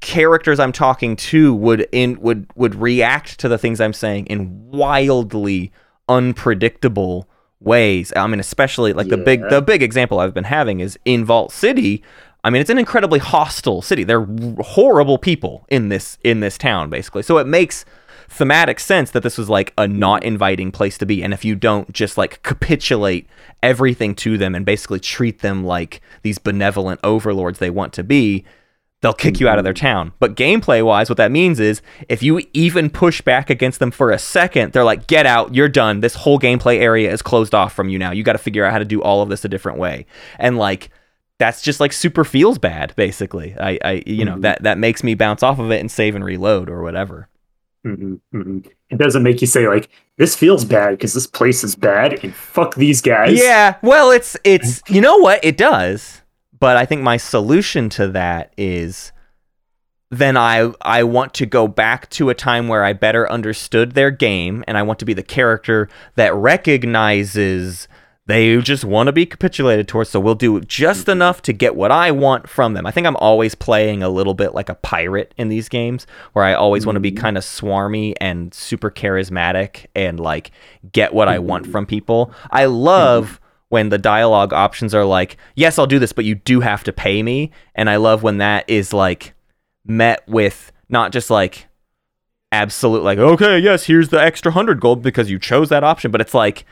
characters I'm talking to would in would would react to the things I'm saying in wildly unpredictable ways. I mean, especially like the big the big example I've been having is in Vault City. I mean, it's an incredibly hostile city. They're horrible people in this in this town, basically. So it makes thematic sense that this was like a not inviting place to be. And if you don't just like capitulate everything to them and basically treat them like these benevolent overlords they want to be, they'll kick you out of their town. But gameplay wise, what that means is if you even push back against them for a second, they're like, get out, you're done. This whole gameplay area is closed off from you now. You got to figure out how to do all of this a different way. And like, that's just like super feels bad, basically. I, I you know, Mhm. that that makes me bounce off of it and save and reload or whatever. Hmm hmm It doesn't make you say like this feels bad because this place is bad. And fuck these guys. Yeah, well, it's it's you know what? It does, but I think my solution to that is then I I want to go back to a time where I better understood their game and I want to be the character that recognizes they just want to be capitulated towards so we'll do just mm-hmm. enough to get what I want from them. I think I'm always playing a little bit like a pirate in these games where I always want to be Mhm. kind of swarmy and super charismatic and like get what I mm-hmm. want from people. I love mm-hmm. when the dialogue options are like, "Yes, I'll do this, but you do have to pay me." And I love when that is like met with not just like absolute like, "Okay, yes, here's the extra 100 gold because you chose that option," but it's like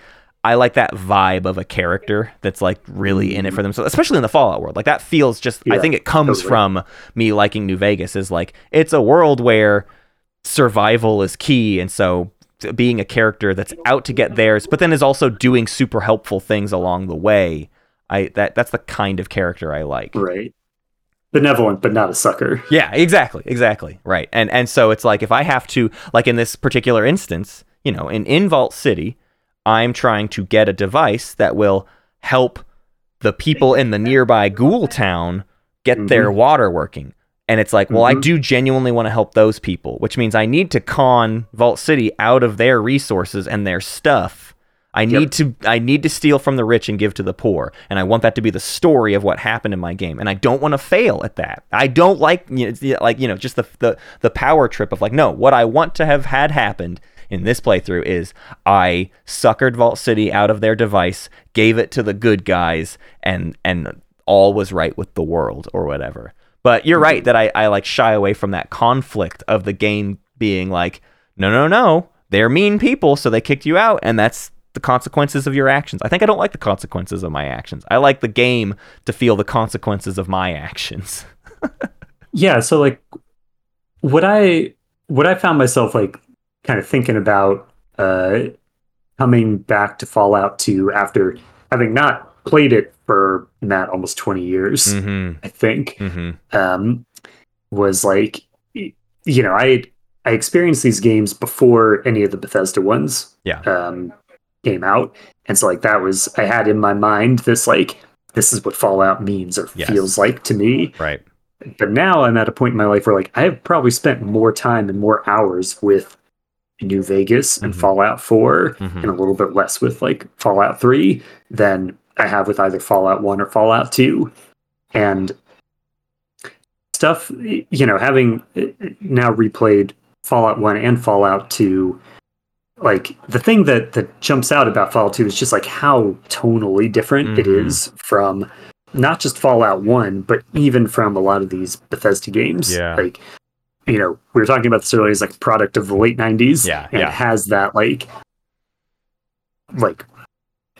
I like that vibe of a character that's like really in it for themselves, especially in the Fallout world. Like that feels just. I think it comes totally. from me liking New Vegas. Is like it's a world where survival is key, and so being a character that's out to get theirs, but then is also doing super helpful things along the way. I that that's the kind of character I like. Right. Benevolent, but not a sucker. <laughs> Yeah, exactly, exactly, right. And and so it's like if I have to, like in this particular instance, you know, in in Vault City, I'm trying to get a device that will help the people in the nearby Ghoul town get their water working. And it's like, well, I Mhm. do genuinely want to help those people, which means I need to con Vault City out of their resources and their stuff. I Yep. need to I need to steal from the rich and give to the poor, and I want that to be the story of what happened in my game, and I don't want to fail at that. I don't like you know, like you know just the, the the power trip of like no, what I want to have had happened in this playthrough is I suckered Vault City out of their device, gave it to the good guys, and and all was right with the world or whatever. But you're right that I, I like shy away from that conflict of the game being like, no, no, no, they're mean people, so they kicked you out, and that's the consequences of your actions. I think I don't like the consequences of my actions. I like the game to feel the consequences of my actions. <laughs> Yeah, so like what I what I found myself like kind of thinking about uh coming back to Fallout 2 after having not played it for Matt almost 20 years, Mm-hmm. I think. Mm-hmm. um, was like, you know, I I experienced these games before any of the Bethesda ones, Yeah. um, came out, and so like that was I had in my mind this like this is what Fallout means or Yes. feels like to me. Right. But now I'm at a point in my life where like I have probably spent more time and more hours with New Vegas and Mhm. Fallout 4 Mhm. and a little bit less with like Fallout 3 than I have with either Fallout 1 or Fallout 2. And stuff, you know, having uh, now replayed Fallout 1 and Fallout 2, like the thing that that jumps out about Fallout 2 is just like how tonally different it Mhm. is from not just Fallout 1, but even from a lot of these Bethesda games. Yeah. Like, you know, we were talking about this earlier as like a product of the late 90s. Yeah, And yeah. it has that like like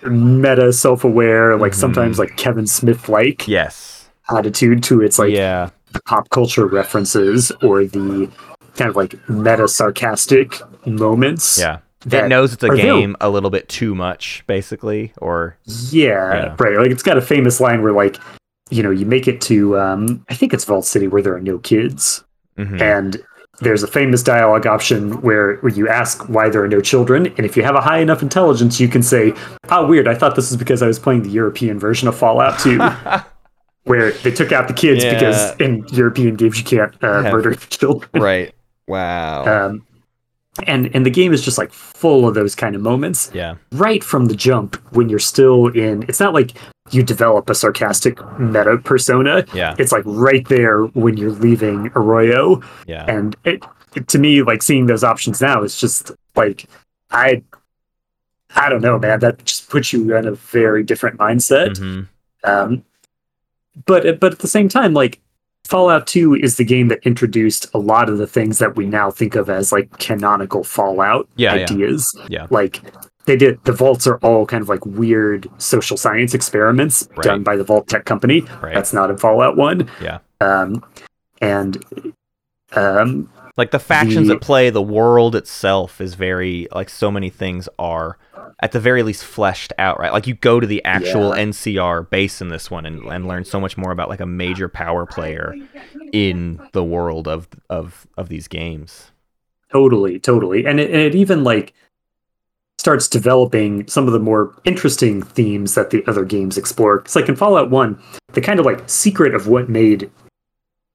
meta self-aware, like Mhm. sometimes like Kevin Smith like Yes. attitude to its like yeah. the pop culture references or the kind of like meta sarcastic moments Yeah. it that knows it's a available. game a little bit too much, basically, or Yeah, Yeah. right. Like it's got a famous line where like, you know, you make it to um I think it's Vault City where there are no kids. Mhm. And there's a famous dialogue option where, where you ask why there are no children, and if you have a high enough intelligence, you can say, "Oh, weird! I thought this was because I was playing the European version of Fallout 2, <laughs> where they took out the kids Yeah. because in European games you can't uh, murder <laughs> children." right. Wow. Um, and and the game is just like full of those kind of moments yeah. right from the jump when you're still in it's not like you develop a sarcastic meta persona Yeah. it's like right there when you're leaving arroyo Yeah. and it, it- to me like seeing those options now is just like i i don't know man that just puts you in a very different mindset Mhm. um but but at the same time like fallout 2 is the game that introduced a lot of the things that we now think of as like canonical fallout Yeah, yeah. ideas Yeah. like they did the vaults are all kind of like weird social science experiments Right. done by the Vault-Tec company Right. that's not in fallout 1 Yeah. um and um Like the factions The- that play, the world itself is very like so many things are at the very least fleshed out, right? Like you go to the actual Yeah. NCR base in this one and, and learn so much more about like a major power player in the world of of of these games. Totally, totally. And it, and it even like starts developing some of the more interesting themes that the other games explore. It's like in Fallout 1, the kind of like secret of what made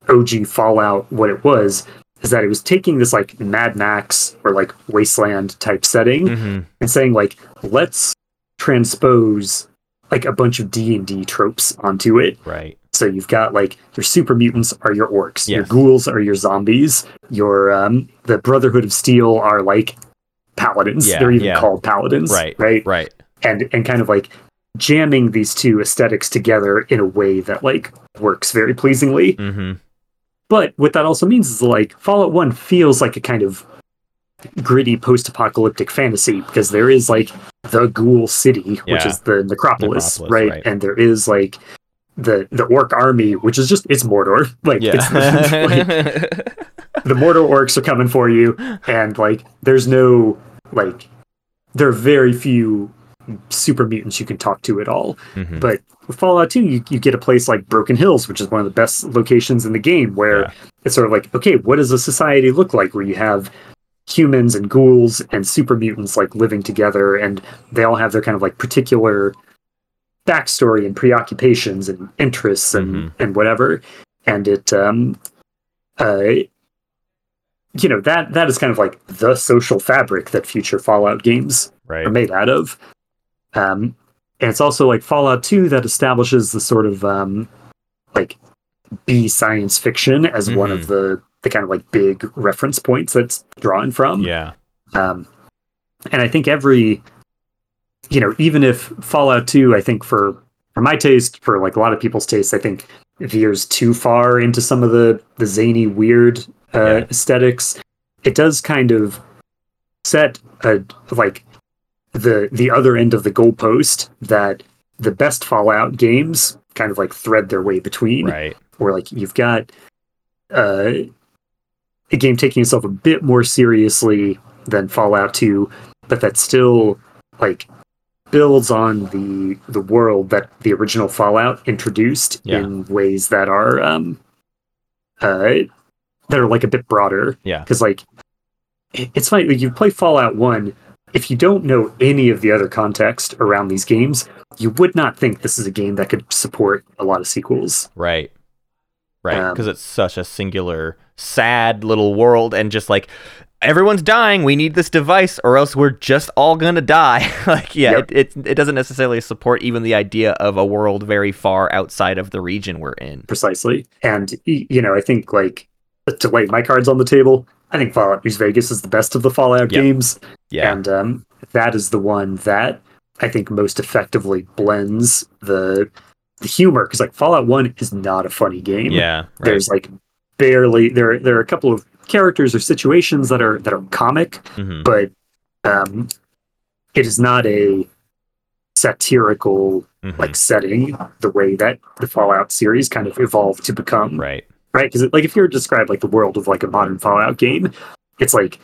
OG Fallout what it was is that it was taking this like Mad Max or like wasteland type setting hmm and saying like let's transpose like a bunch of D&D tropes onto it Right. so you've got like your super mutants are your orcs, your ghouls are your zombies, your um the Brotherhood of Steel are like paladins. Yeah, They're even yeah. called paladins. Right. Right. Right. And and kind of like jamming these two aesthetics together in a way that like works very pleasingly. hmm But what that also means is like Fallout 1 feels like a kind of gritty post-apocalyptic fantasy because there is like the ghoul city which is the necropolis, Necropolis, right? right. and there is like the the orc army which is just it's mordor <laughs> like Yeah. it's <laughs> like, <laughs> the mordor orcs are coming for you and like there's no like there are very few super mutants you can talk to at all Mhm. but with Fallout 2, you, you get a place like Broken Hills, which is one of the best locations in the game, where Yeah. it's sort of like, okay, what does a society look like where you have humans and ghouls and super mutants like living together, and they all have their kind of like particular backstory and preoccupations and interests and Mhm. and whatever, and it um uh you know that that is kind of like the social fabric that future Fallout games right. are made out of. Um, and it's also like Fallout 2 that establishes the sort of um, like B science fiction as one Mhm. of the the kind of like big reference points that's drawn from. Yeah. Um, and I think every, you know, even if Fallout 2, I think for for my taste, for like a lot of people's taste, I think veers too far into some of the the zany, weird uh, Yeah. aesthetics. It does kind of set a like the the other end of the goalpost that the best Fallout games kind of like thread their way between Right. where like you've got uh, a game taking itself a bit more seriously than Fallout 2, but that still like builds on the the world that the original Fallout introduced Yeah. in ways that are um uh that are like a bit broader. Yeah. Because like it's funny, like you play Fallout 1, if you don't know any of the other context around these games, you would not think this is a game that could support a lot of sequels. Right. Right. Um, Because it's such a singular, sad little world, and just like everyone's dying, we need this device, or else we're just all gonna die. <laughs> like, yeah, Yep. it, it it doesn't necessarily support even the idea of a world very far outside of the region we're in. precisely. And you know, I think like to lay my cards on the table, I think Fallout New Vegas is the best of the Fallout Yep. games, Yeah. and um, that is the one that I think most effectively blends the the humor. Because like Fallout One is not a funny game. yeah. Right. there's like barely there. There are a couple of characters or situations that are that are comic, Mhm. but um, it is not a satirical Mhm. like setting the way that the Fallout series kind of evolved to become right. Right? Because like if you were to describe like the world of like a modern Fallout game, it's like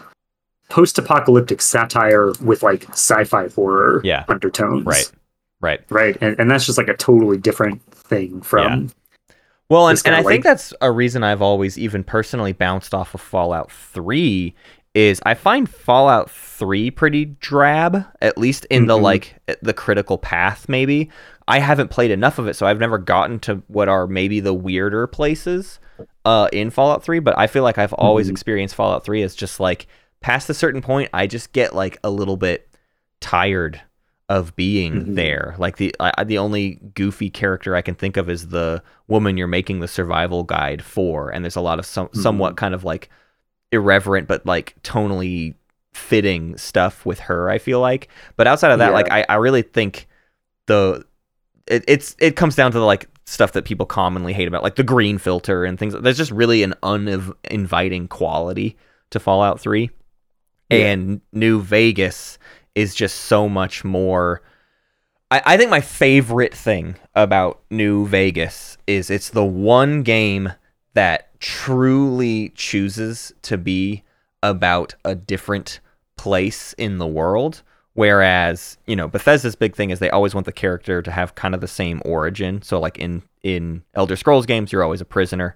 post-apocalyptic satire with like sci-fi horror Yeah. undertones. Right. Right. Right. And, and that's just like a totally different thing from Well, and, and I kinda think that's a reason I've always even personally bounced off of Fallout 3 is I find Fallout 3 pretty drab, at least in the Mhm. like the critical path maybe. I haven't played enough of it, so I've never gotten to what are maybe the weirder places uh, in Fallout 3, but I feel like I've always Mhm. experienced Fallout 3 as just like past a certain point, I just get like a little bit tired of being Mhm. there. Like the I, the only goofy character I can think of is the woman you're making the survival guide for, and there's a lot of some, somewhat kind of like irreverent but like tonally fitting stuff with her. I feel like, but outside of that, Yeah. like I, I really think the it, it's it comes down to the like stuff that people commonly hate about like the green filter and things there's just really an uninviting quality to fallout 3 Yeah. and new vegas is just so much more I, I think my favorite thing about new vegas is it's the one game that truly chooses to be about a different place in the world whereas you know bethesda's big thing is they always want the character to have kind of the same origin. So like in in elder scrolls games you're always a prisoner.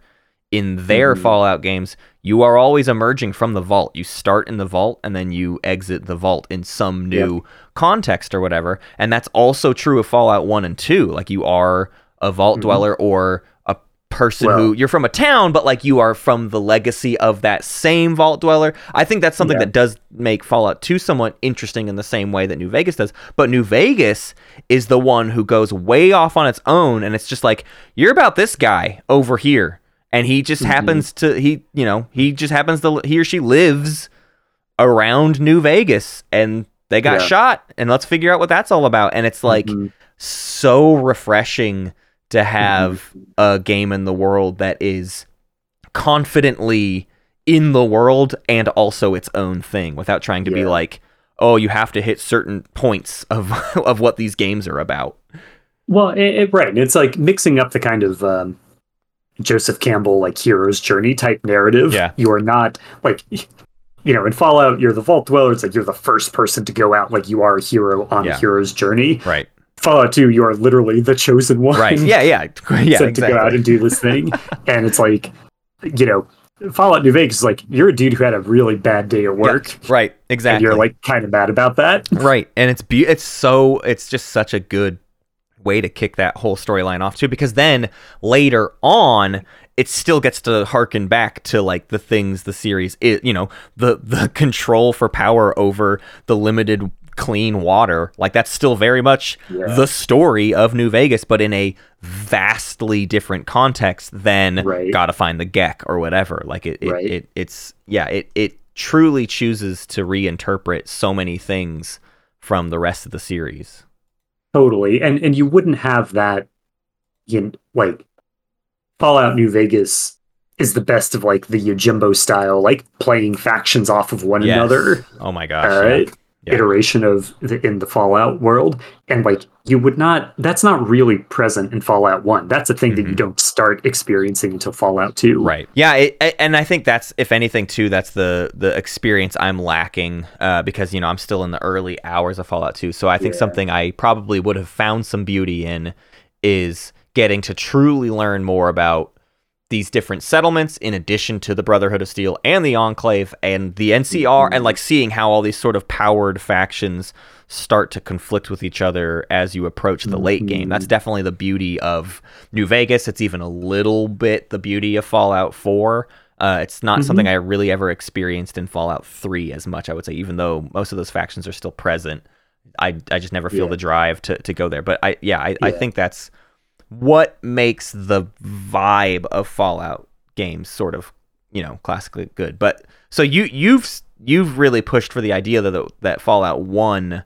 In their Mhm. fallout games you are always emerging from the vault. You start in the vault and then you exit the vault in some new context or whatever. And that's also true of fallout 1 and 2 like you are a vault Mhm. dweller or person Well- who you're from a town but like you are from the legacy of that same vault dweller i think that's something Yeah. that does make fallout 2 somewhat interesting in the same way that new vegas does but new vegas is the one who goes way off on its own and it's just like you're about this guy over here and he just Mhm. happens to he you know he just happens to he or she lives around new vegas and they got Yeah. shot and let's figure out what that's all about and it's like Mhm. so refreshing to have a game in the world that is confidently in the world and also its own thing without trying to be like oh you have to hit certain points of <laughs> of what these games are about Well, it, it, right. It's like mixing up the kind of um, Joseph Campbell like hero's journey type narrative. Yeah. You are not like you know, in Fallout, you're the Vault Dweller. It's like you're the first person to go out. Like you are a hero on Yeah. a hero's journey. right Fallout 2, you are literally the chosen one. right yeah yeah <laughs> yeah sent to go out and do this thing. <laughs> and it's like, you know, Fallout New Vegas is like you're a dude who had a really bad day at work. right And exactly you're like kind of mad about that. Right, and it's be- it's so it's just such a good way to kick that whole storyline off too, because then later on it still gets to harken back to like the things the series is, you know, the the control for power over the limited clean water, like that's still very much Yeah. the story of New Vegas, but in a vastly different context than Right. gotta find the GECK or whatever. Like it, it, Right. it it's yeah, it it truly chooses to reinterpret so many things from the rest of the series. Totally. And and you wouldn't have that you know, like Fallout New Vegas is the best of like the Yojimbo style, like playing factions off of one Yes. another. Oh my gosh. uh, yeah. Yeah. iteration of the, in the Fallout world, and like you would not. That's not really present in Fallout One. That's a thing that you Mhm. don't start experiencing until Fallout Two. Right. Yeah, it, and I think that's if anything too that's the the experience I'm lacking uh, because you know I'm still in the early hours of Fallout 2. So I think Yeah. something I probably would have found some beauty in is getting to truly learn more about these different settlements in addition to the Brotherhood of Steel and the Enclave and the NCR and like seeing how all these sort of powered factions start to conflict with each other as you approach the late game. That's definitely the beauty of New Vegas. It's even a little bit the beauty of Fallout 4. Uh, it's not something I really ever experienced in Fallout 3 as much, I would say, even though most of those factions are still present. I, I just never feel Yeah. the drive to, to go there. But I yeah, I, I think that's what makes the vibe of Fallout games sort of, you know, classically good. But so you you've you've really pushed for the idea that that Fallout 1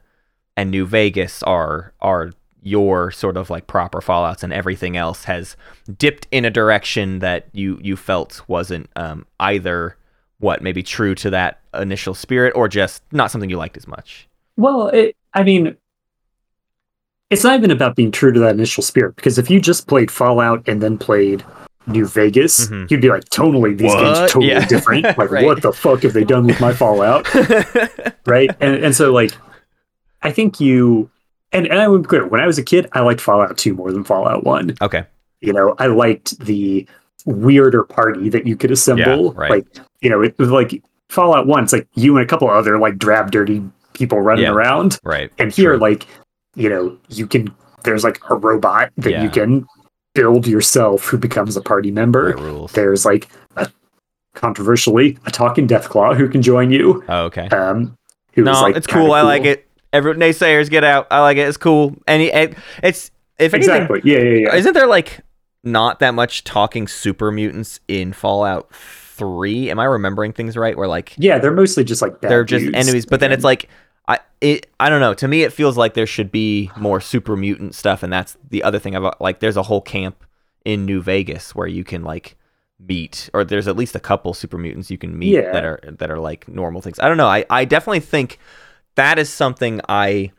and New Vegas are are your sort of like proper Fallouts and everything else has dipped in a direction that you you felt wasn't um, either what maybe true to that initial spirit or just not something you liked as much. Well, it, I mean, it's not even about being true to that initial spirit because if you just played Fallout and then played New Vegas, Mhm. you'd be like, totally, these games are totally Yeah. different. <laughs> Like, Right. what the fuck have they done with my Fallout? <laughs> right? And and so like, I think you and and I would be clear. When I was a kid, I liked Fallout Two more than Fallout One. okay. You know, I liked the weirder party that you could assemble. right. Like, you know, it was like Fallout One. It's like you and a couple other like drab, dirty people running Yeah. around. Right. And here, True. like, you know, you can. There's like a robot that Yeah. you can build yourself who becomes a party member. There's like, a, controversially, a talking Deathclaw who can join you. Oh, okay. Um, who is, No, like, it's kinda cool. I like it. Every naysayers get out. I like it. It's cool. Any, it, it's if anything, Exactly. Yeah, yeah, yeah. isn't there like not that much talking super mutants in Fallout Three? Am I remembering things right? Where like Yeah, they're mostly just like bad they're just dudes. enemies, but then it's like I it I don't know. To me, it feels like there should be more super mutant stuff, and that's the other thing about like there's a whole camp in New Vegas where you can like meet, or there's at least a couple super mutants you can meet Yeah. that are that are like normal things. I don't know. I I definitely think that is something I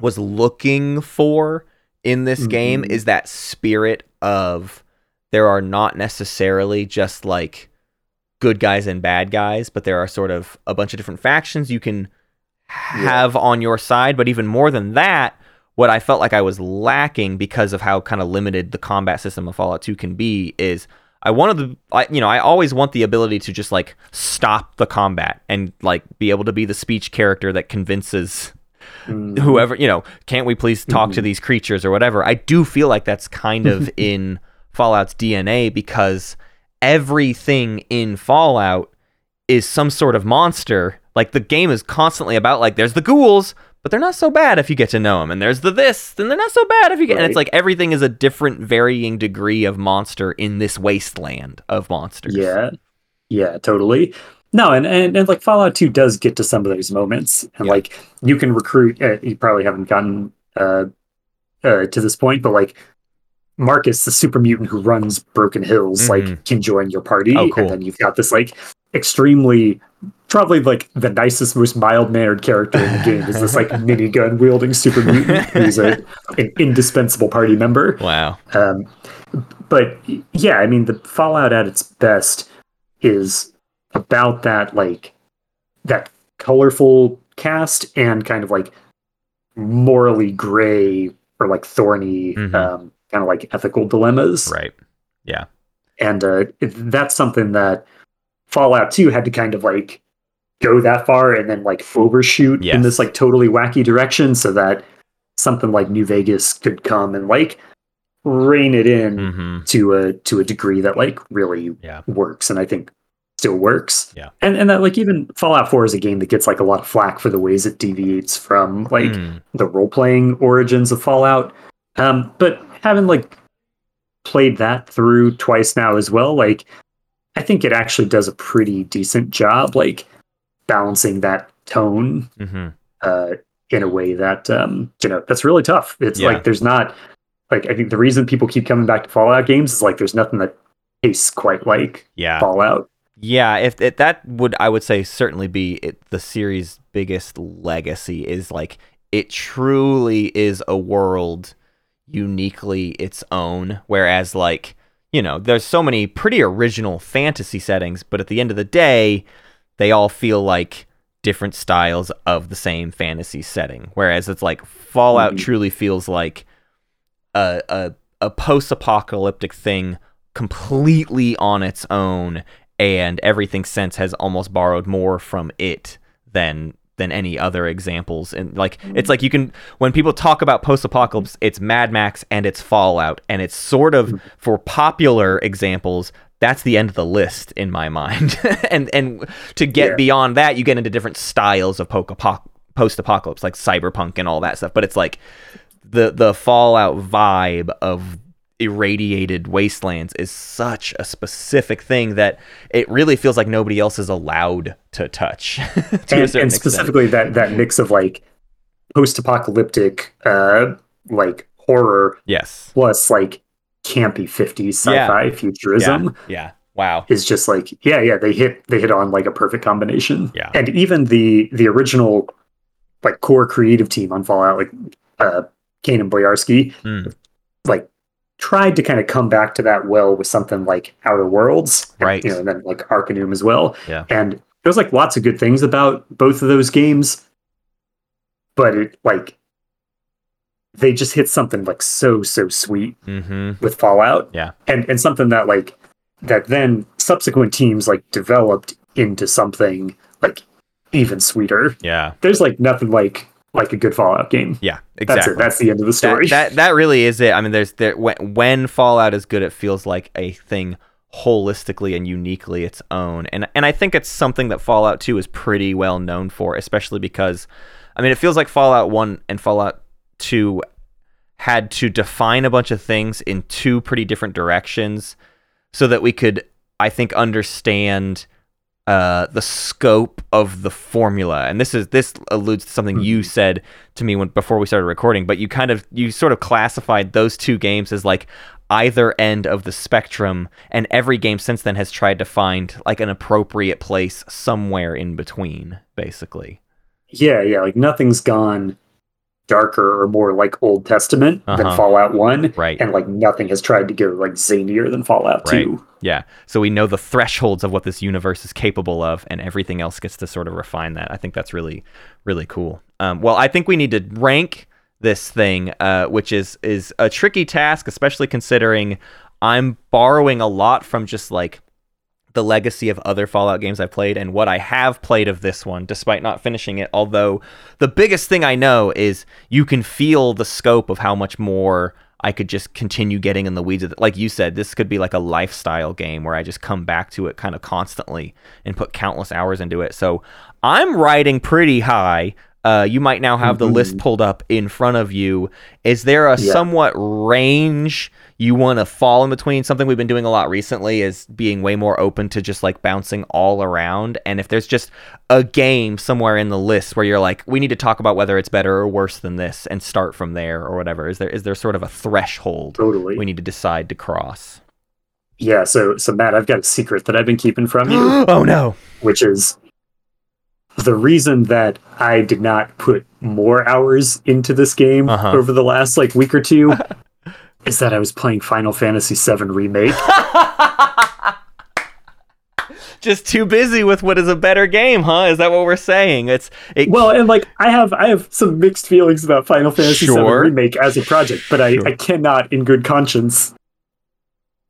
was looking for in this game Mhm. is that spirit of there are not necessarily just like good guys and bad guys, but there are sort of a bunch of different factions you can have on your side. But even more than that, what I felt like I was lacking because of how kind of limited the combat system of Fallout 2 can be is I wanted the, I, you know, I always want the ability to just like stop the combat and like be able to be the speech character that convinces Mm, whoever you know can't we please talk to Mhm. these creatures or whatever i do feel like that's kind of <laughs> in fallout's dna because everything in fallout is some sort of monster like the game is constantly about like there's the ghouls but they're not so bad if you get to know them and there's the this and they're not so bad if you get and it's like everything is a different varying degree of monster in this wasteland of monsters Yeah, yeah, totally. No, and, and and like Fallout Two does get to some of those moments, and Yeah. like you can recruit. Uh, you probably haven't gotten uh, uh, to this point, but like Marcus, the super mutant who runs Broken Hills, Mhm. like can join your party, Oh, cool. and then you've got this like extremely. Probably like the nicest, most mild mannered character in the game is this like <laughs> minigun wielding super mutant who's a, an indispensable party member. wow Um, but yeah, I mean, the Fallout at its best is about that, like that colorful cast and kind of like morally gray or like thorny, Mhm. um, kind of like ethical dilemmas. right Yeah. And uh, that's something that Fallout 2 had to kind of like go that far and then like overshoot in this like totally wacky direction so that something like New Vegas could come and like rein it in hmm to a to a degree that like really Yeah. works and I think still works. Yeah. And and that like even Fallout 4 is a game that gets like a lot of flack for the ways it deviates from like Mm. the role playing origins of Fallout. Um, but having like played that through twice now as well, like I think it actually does a pretty decent job, like balancing that tone hmm uh, in a way that um, you know that's really tough. It's Yeah. like there's not like I think the reason people keep coming back to Fallout games is like there's nothing that tastes quite like yeah Fallout. Yeah, if it, that would I would say certainly be it, the series' biggest legacy is like it truly is a world uniquely its own. Whereas like you know, there's so many pretty original fantasy settings, but at the end of the day, they all feel like different styles of the same fantasy setting. Whereas it's like Fallout Mhm. truly feels like a a, a post-apocalyptic thing completely on its own and everything since has almost borrowed more from it than than any other examples and like it's like you can when people talk about post-apocalypse it's mad max and it's fallout and it's sort of for popular examples that's the end of the list in my mind. <laughs> And and to get Yeah. beyond that you get into different styles of post-apoc- post-apocalypse like cyberpunk and all that stuff. But it's like the the fallout vibe of irradiated wastelands is such a specific thing that it really feels like nobody else is allowed to touch <laughs> to and, and specifically that that mix of like post-apocalyptic uh like horror yes. plus like campy 50s sci-fi futurism yeah yeah wow is just like yeah yeah they hit they hit on like a perfect combination Yeah. and even the the original like core creative team on fallout like uh Cain and boyarsky Mm. like tried to kind of come back to that well with something like Outer Worlds, and, Right. You know, and then like Arcanum as well. Yeah. And there's like lots of good things about both of those games, but it like they just hit something like so so sweet Mm-hmm. with Fallout. Yeah. And and something that like that then subsequent teams like developed into something like even sweeter. Yeah. There's like nothing like like a good Fallout game. Yeah. That's Exactly. it. That's the end of the story. That, that that really is it. I mean, there's there when when Fallout is good, it feels like a thing holistically and uniquely its own. And and I think it's something that Fallout 2 is pretty well known for, especially because I mean, it feels like Fallout 1 and Fallout 2 had to define a bunch of things in two pretty different directions so that we could I think understand uh, the scope of the formula. And this is this alludes to something you said to me when before we started recording, but you kind of you sort of classified those two games as like either end of the spectrum and every game since then has tried to find like an appropriate place somewhere in between basically. yeah, yeah, like nothing's gone darker or more like Old Testament Uh-huh. than Fallout 1. Right. And like nothing has tried to go like zanier than Fallout Right. 2. Yeah. So we know the thresholds of what this universe is capable of, and everything else gets to sort of refine that. I think that's really, really cool. Um, well, I think we need to rank this thing, uh, which is is a tricky task, especially considering I'm borrowing a lot from just like the legacy of other Fallout games I've played and what I have played of this one, despite not finishing it. Although the biggest thing I know is you can feel the scope of how much more I could just continue getting in the weeds of it. Like you said, this could be like a lifestyle game where I just come back to it kind of constantly and put countless hours into it. So I'm riding pretty high. Uh, you might now have the list pulled up in front of you. Is there a Yeah. somewhat range you want to fall in between? Something we've been doing a lot recently is being way more open to just like bouncing all around. And if there's just a game somewhere in the list where you're like, we need to talk about whether it's better or worse than this and start from there or whatever, is there is there sort of a threshold Totally. we need to decide to cross? Yeah, so so Matt, I've got a secret that I've been keeping from you, <gasps> oh no. which is the reason that I did not put more hours into this game Uh-huh. over the last like week or two <laughs> is that I was playing Final Fantasy VII Remake. <laughs> Just too busy with what is a better game, huh? Is that what we're saying? It's it well, and like I have I have some mixed feelings about Final Fantasy VII Remake as a project, but I, Sure. I cannot in good conscience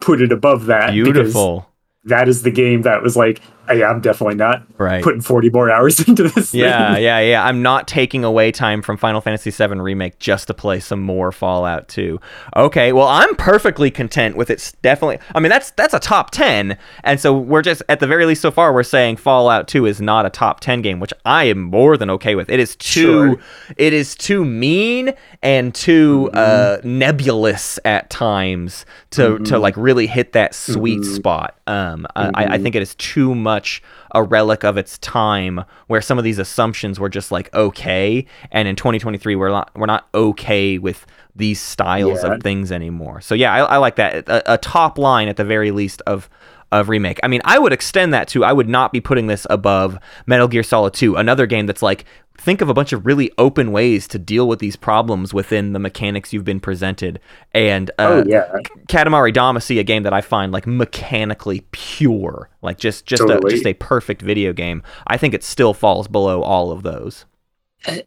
put it above that beautiful. that is the game that was like, hey, I'm definitely not Right. putting 40 more hours <laughs> into this Yeah, thing. yeah, yeah. I'm not taking away time from Final Fantasy VII Remake just to play some more Fallout 2. Okay, well, I'm perfectly content with it. Definitely. I mean, that's that's a top 10. And so we're just at the very least so far we're saying Fallout 2 is not a top 10 game, which I am more than okay with. It is too Sure. it is too mean and too uh, nebulous at times to to like really hit that sweet spot. Um, I- I, I think it is too much a relic of its time, where some of these assumptions were just like okay, and in 2023 we're not we're not okay with these styles Yeah. of things anymore. So yeah, I, I like that. A, a top line at the very least of of remake. I mean, I would extend that to I would not be putting this above Metal Gear Solid 2, another game that's like think of a bunch of really open ways to deal with these problems within the mechanics you've been presented. And uh, Oh, yeah. Katamari Damacy, a game that I find like mechanically pure, like just just a, just a perfect video game. I think it still falls below all of those.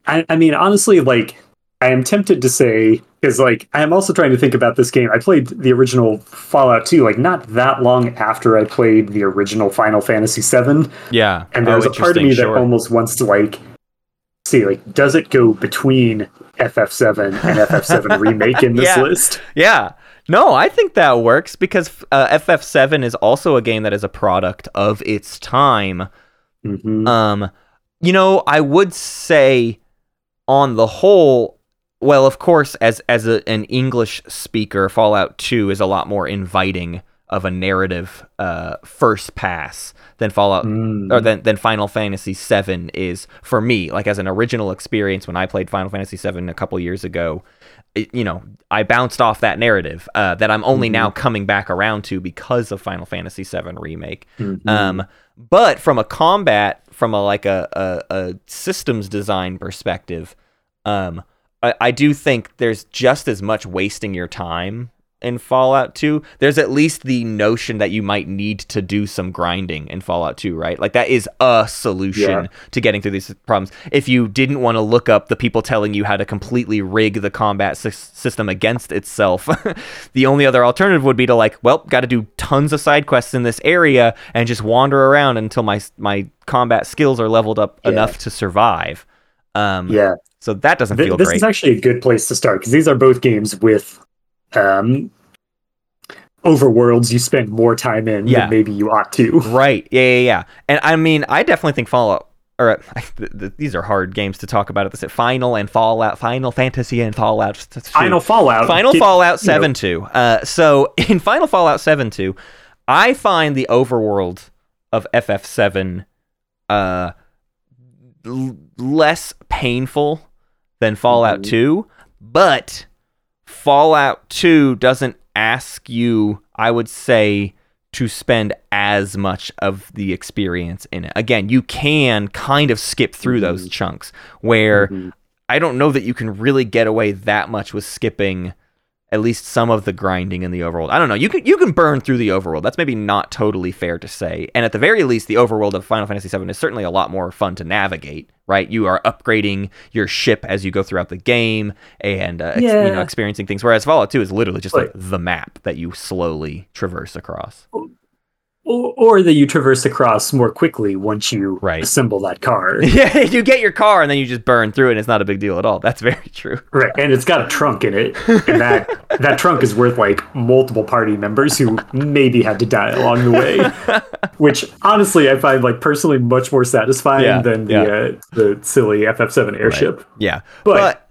I, I mean, honestly, like, I am tempted to say, because, like, I am also trying to think about this game. I played the original Fallout 2, like, not that long after I played the original Final Fantasy 7. Yeah, And Oh, there's a part of me that almost wants to, like, see, like, does it go between FF7 and FF7 <laughs> Remake in this Yeah. list? Yeah. No, I think that works because uh, FF7 is also a game that is a product of its time. hmm Um, you know, I would say on the whole, well, of course, as as a, an English speaker, Fallout 2 is a lot more inviting of a narrative uh, first pass than Fallout Mm. or than, than Final Fantasy VII is for me. Like as an original experience, when I played Final Fantasy VII a couple years ago, it, you know, I bounced off that narrative uh, that I'm only now coming back around to because of Final Fantasy VII remake. Mhm. Um, but from a combat, from a like a, a, a systems design perspective, um, I, I do think there's just as much wasting your time in Fallout 2, there's at least the notion that you might need to do some grinding in Fallout 2, right? Like that is a solution Yeah. to getting through these problems. If you didn't want to look up the people telling you how to completely rig the combat sys- system against itself, <laughs> the only other alternative would be to like, well, got to do tons of side quests in this area and just wander around until my my combat skills are leveled up Yeah. enough to survive. Um, Yeah, So that doesn't Th- feel this great. is actually a good place to start because these are both games with um, overworlds you spend more time in Yeah. than maybe you ought to. <laughs> Right. Yeah, yeah, yeah. And I mean, I definitely think Fallout or <laughs> th- th- these are hard games to talk about at this Final and Fallout, Final Fantasy and Fallout. Final Fallout. Final Fallout you know, 7 2. Uh, so <laughs> in Final Fallout 7 2, I find the overworld of FF7 uh, l- less painful than Fallout Mhm. 2, but Fallout 2 doesn't ask you, I would say, to spend as much of the experience in it. Again, you can kind of skip through those Mhm. chunks where Mhm. I don't know that you can really get away that much with skipping at least some of the grinding in the overworld. I don't know. You can you can burn through the overworld. That's maybe not totally fair to say. And at the very least, the overworld of Final Fantasy VII is certainly a lot more fun to navigate. Right? You are upgrading your ship as you go throughout the game and uh, ex- you know experiencing things. Whereas Fallout 2 is literally just like the map that you slowly traverse across. Or, or that you traverse across more quickly once you Right. assemble that car. <laughs> yeah, you get your car and then you just burn through it. and It's not a big deal at all. That's very true. Right, and it's got a trunk in it, and that <laughs> that trunk is worth like multiple party members who maybe had to die along the way. <laughs> Which honestly, I find like personally much more satisfying Yeah, than the yeah. uh, the silly FF7 airship. Yeah, But,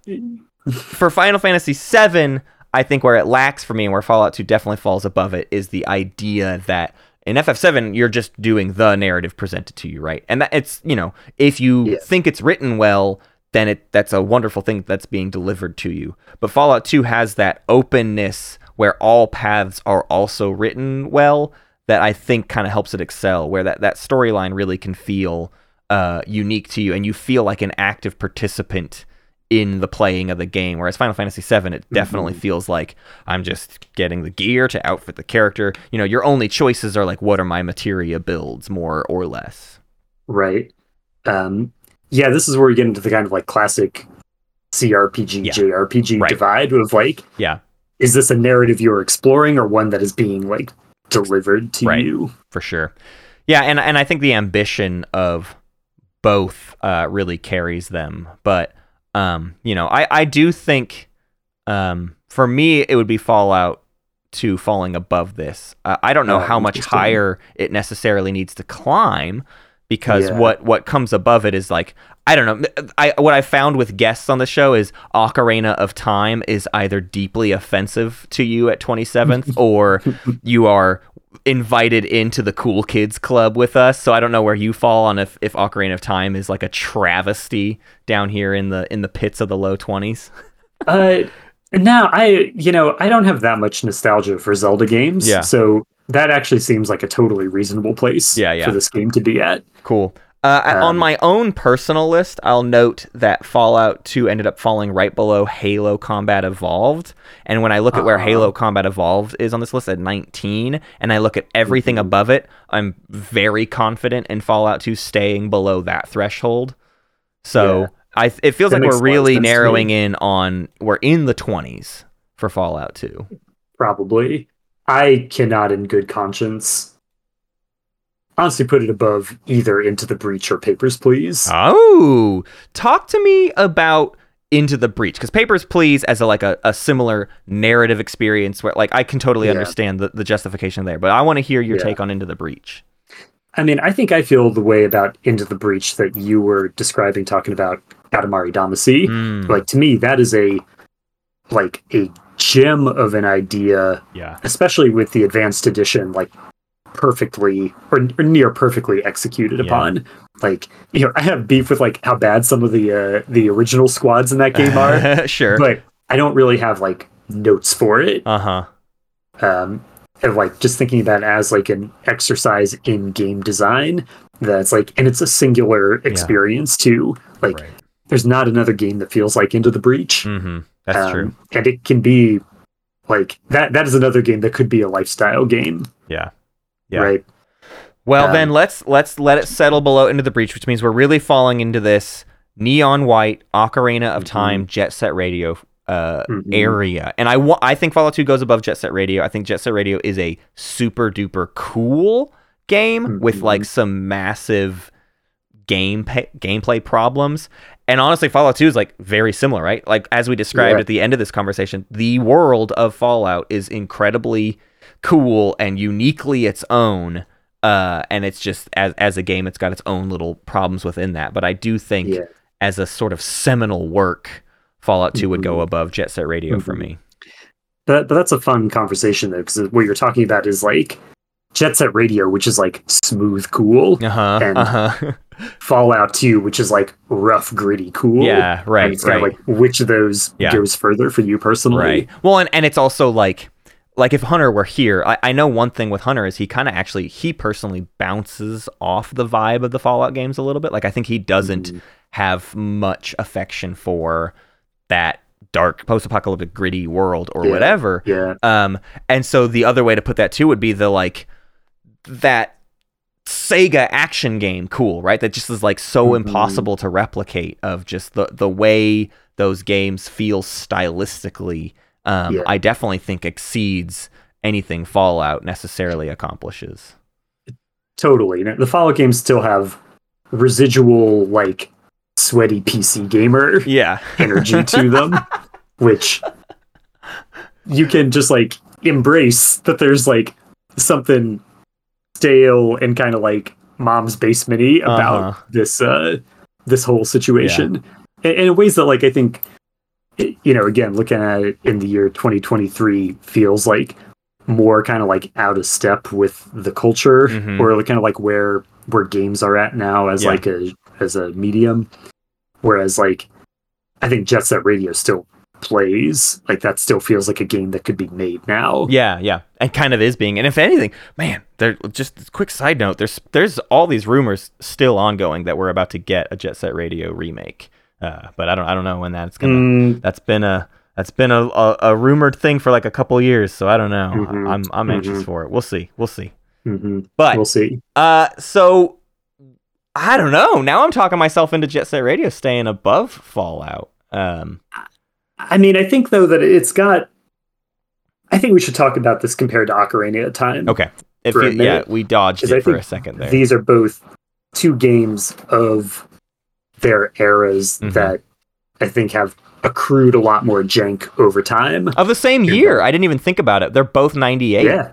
for Final Fantasy 7, I think where it lacks for me and where Fallout 2 definitely falls above it is the idea that in FF7 you're just doing the narrative presented to you, right? And that it's you know if you Yeah. think it's written well, then it that's a wonderful thing that's being delivered to you. But Fallout 2 has that openness where all paths are also written well that I think kind of helps it excel. Where that that storyline really can feel uh, unique to you, and you feel like an active participant in the playing of the game. Whereas Final Fantasy VII, it definitely feels like I'm just getting the gear to outfit the character. You know, your only choices are like, what are my materia builds, more or less. right, um, yeah, this is where we get into the kind of like classic CRPG Yeah. JRPG Right. divide of like, Yeah, is this a narrative you're exploring or one that is being like delivered to Right. you? for sure. Yeah, and and I think the ambition of both uh, really carries them. But um, you know, I I do think um, for me it would be Fallout 2 falling above this. Uh, I don't know Oh, how much higher it necessarily needs to climb because Yeah. what what comes above it is like I don't know. I what I found with guests on the show is Ocarina of Time is either deeply offensive to you at 27th <laughs> or you are invited into the cool kids club with us. So I don't know where you fall on if if Ocarina of Time is like a travesty down here in the in the pits of the low 20s. <laughs> Uh, now I, you know, I don't have that much nostalgia for Zelda games. Yeah. So that actually seems like a totally reasonable place Yeah, yeah. for this game to be at. Cool. Uh, I- on Um, my own personal list, I'll note that Fallout 2 ended up falling right below Halo Combat Evolved. And when I look at where Uh-huh. Halo Combat Evolved is on this list at 19, and I look at everything Mhm. above it, I'm very confident in Fallout 2 staying below that threshold. So Yeah. I, it feels That like we're a lot of really sense to me. narrowing in on, we're in the 20s for Fallout 2. Probably. I cannot, in good conscience, honestly put it above either Into the Breach or Papers, Please. Oh, talk to me about Into the Breach because Papers, Please, as a, like a, a similar narrative experience where like I can totally Yeah. understand the, the justification there, but I want to hear your Yeah. take on Into the Breach. I mean, I think I feel the way about Into the Breach that you were describing, talking about Katamari Damacy. Mm, Like to me, that is a like a gem of an idea yeah, especially with the advanced edition like perfectly or, or near perfectly executed Yeah. upon like you know i have beef with like how bad some of the uh the original squads in that game <laughs> are sure. but i don't really have like notes for it Uh huh. um and like just thinking about as like an exercise in game design that's like and it's a singular experience too like Right. there's not another game that feels like into the breach Mm-hmm. That's um, true. And it can be like that that is another game that could be a lifestyle game, Yeah. Yeah. right? Well, Um, then let's let's let it settle below into the breach, which means we're really falling into this neon white Ocarina of Mhm. Time Jet Set Radio uh, Mhm. area, and I wa- I think Fallout 2 goes above Jet Set Radio. I think Jet Set Radio is a super duper cool game with Mhm. like some massive game gameplay problems. And honestly, Fallout 2 is like very similar, right? Like as we described Yeah. at the end of this conversation, the world of Fallout is incredibly cool and uniquely its own. Uh, and it's just as as a game, it's got its own little problems within that. But I do think Yeah. as a sort of seminal work, Fallout 2 would go Mhm. above Jet Set Radio for Mhm. me. But but that's a fun conversation though, because what you're talking about is like Jet Set Radio, which is like smooth cool, Uh huh. And- Uh huh. Fallout 2, which is like rough, gritty, cool. yeah. And Right. kind Right. of like which of those Yeah. goes further for you personally? Right. Well, and, and it's also like like if Hunter were here, I, I know one thing with Hunter is he kind of actually he personally bounces off the vibe of the Fallout games a little bit. Like I think he doesn't Mhm. have much affection for that dark post-apocalyptic gritty world or Yeah. whatever. Yeah. Um, and so the other way to put that too would be the like that Sega action game cool, right? That just is like so Mhm. impossible to replicate of just the the way those games feel stylistically. Um, Yeah. I definitely think exceeds anything Fallout necessarily accomplishes. Totally. The Fallout games still have residual like sweaty PC gamer Yeah. <laughs> energy to them, <laughs> which you can just like embrace that there's like something stale and kind of like mom's basementy about Uh-huh. this uh this whole situation and, and in ways that like i think you know again looking at it in the year 2023 feels like more kind of like out of step with the culture Mhm. or kind of like where where games are at now as Yeah. like a as a medium whereas like i think jet set radio still plays like that still feels like a game that could be made now Yeah, yeah, and kind of is being. And if anything, man, there. Just a quick side note: there's there's all these rumors still ongoing that we're about to get a Jet Set Radio remake. Uh, but I don't I don't know when that's gonna. Mm, That's been a that's been a, a, a rumored thing for like a couple years. So I don't know. Mhm, I'm I'm anxious mhm. for it. We'll see. We'll see. mhm. But we'll see uh, so I don't know. Now I'm talking myself into Jet Set Radio staying above Fallout. Um, I mean, I think though that it's got. I think we should talk about this compared to Ocarina of Time. okay. If you, yeah, we dodged it I for a second there. These are both two games of their eras Mhm. that I think have accrued a lot more jank over time. of the same year. I didn't even think about it. They're both 98. Yeah,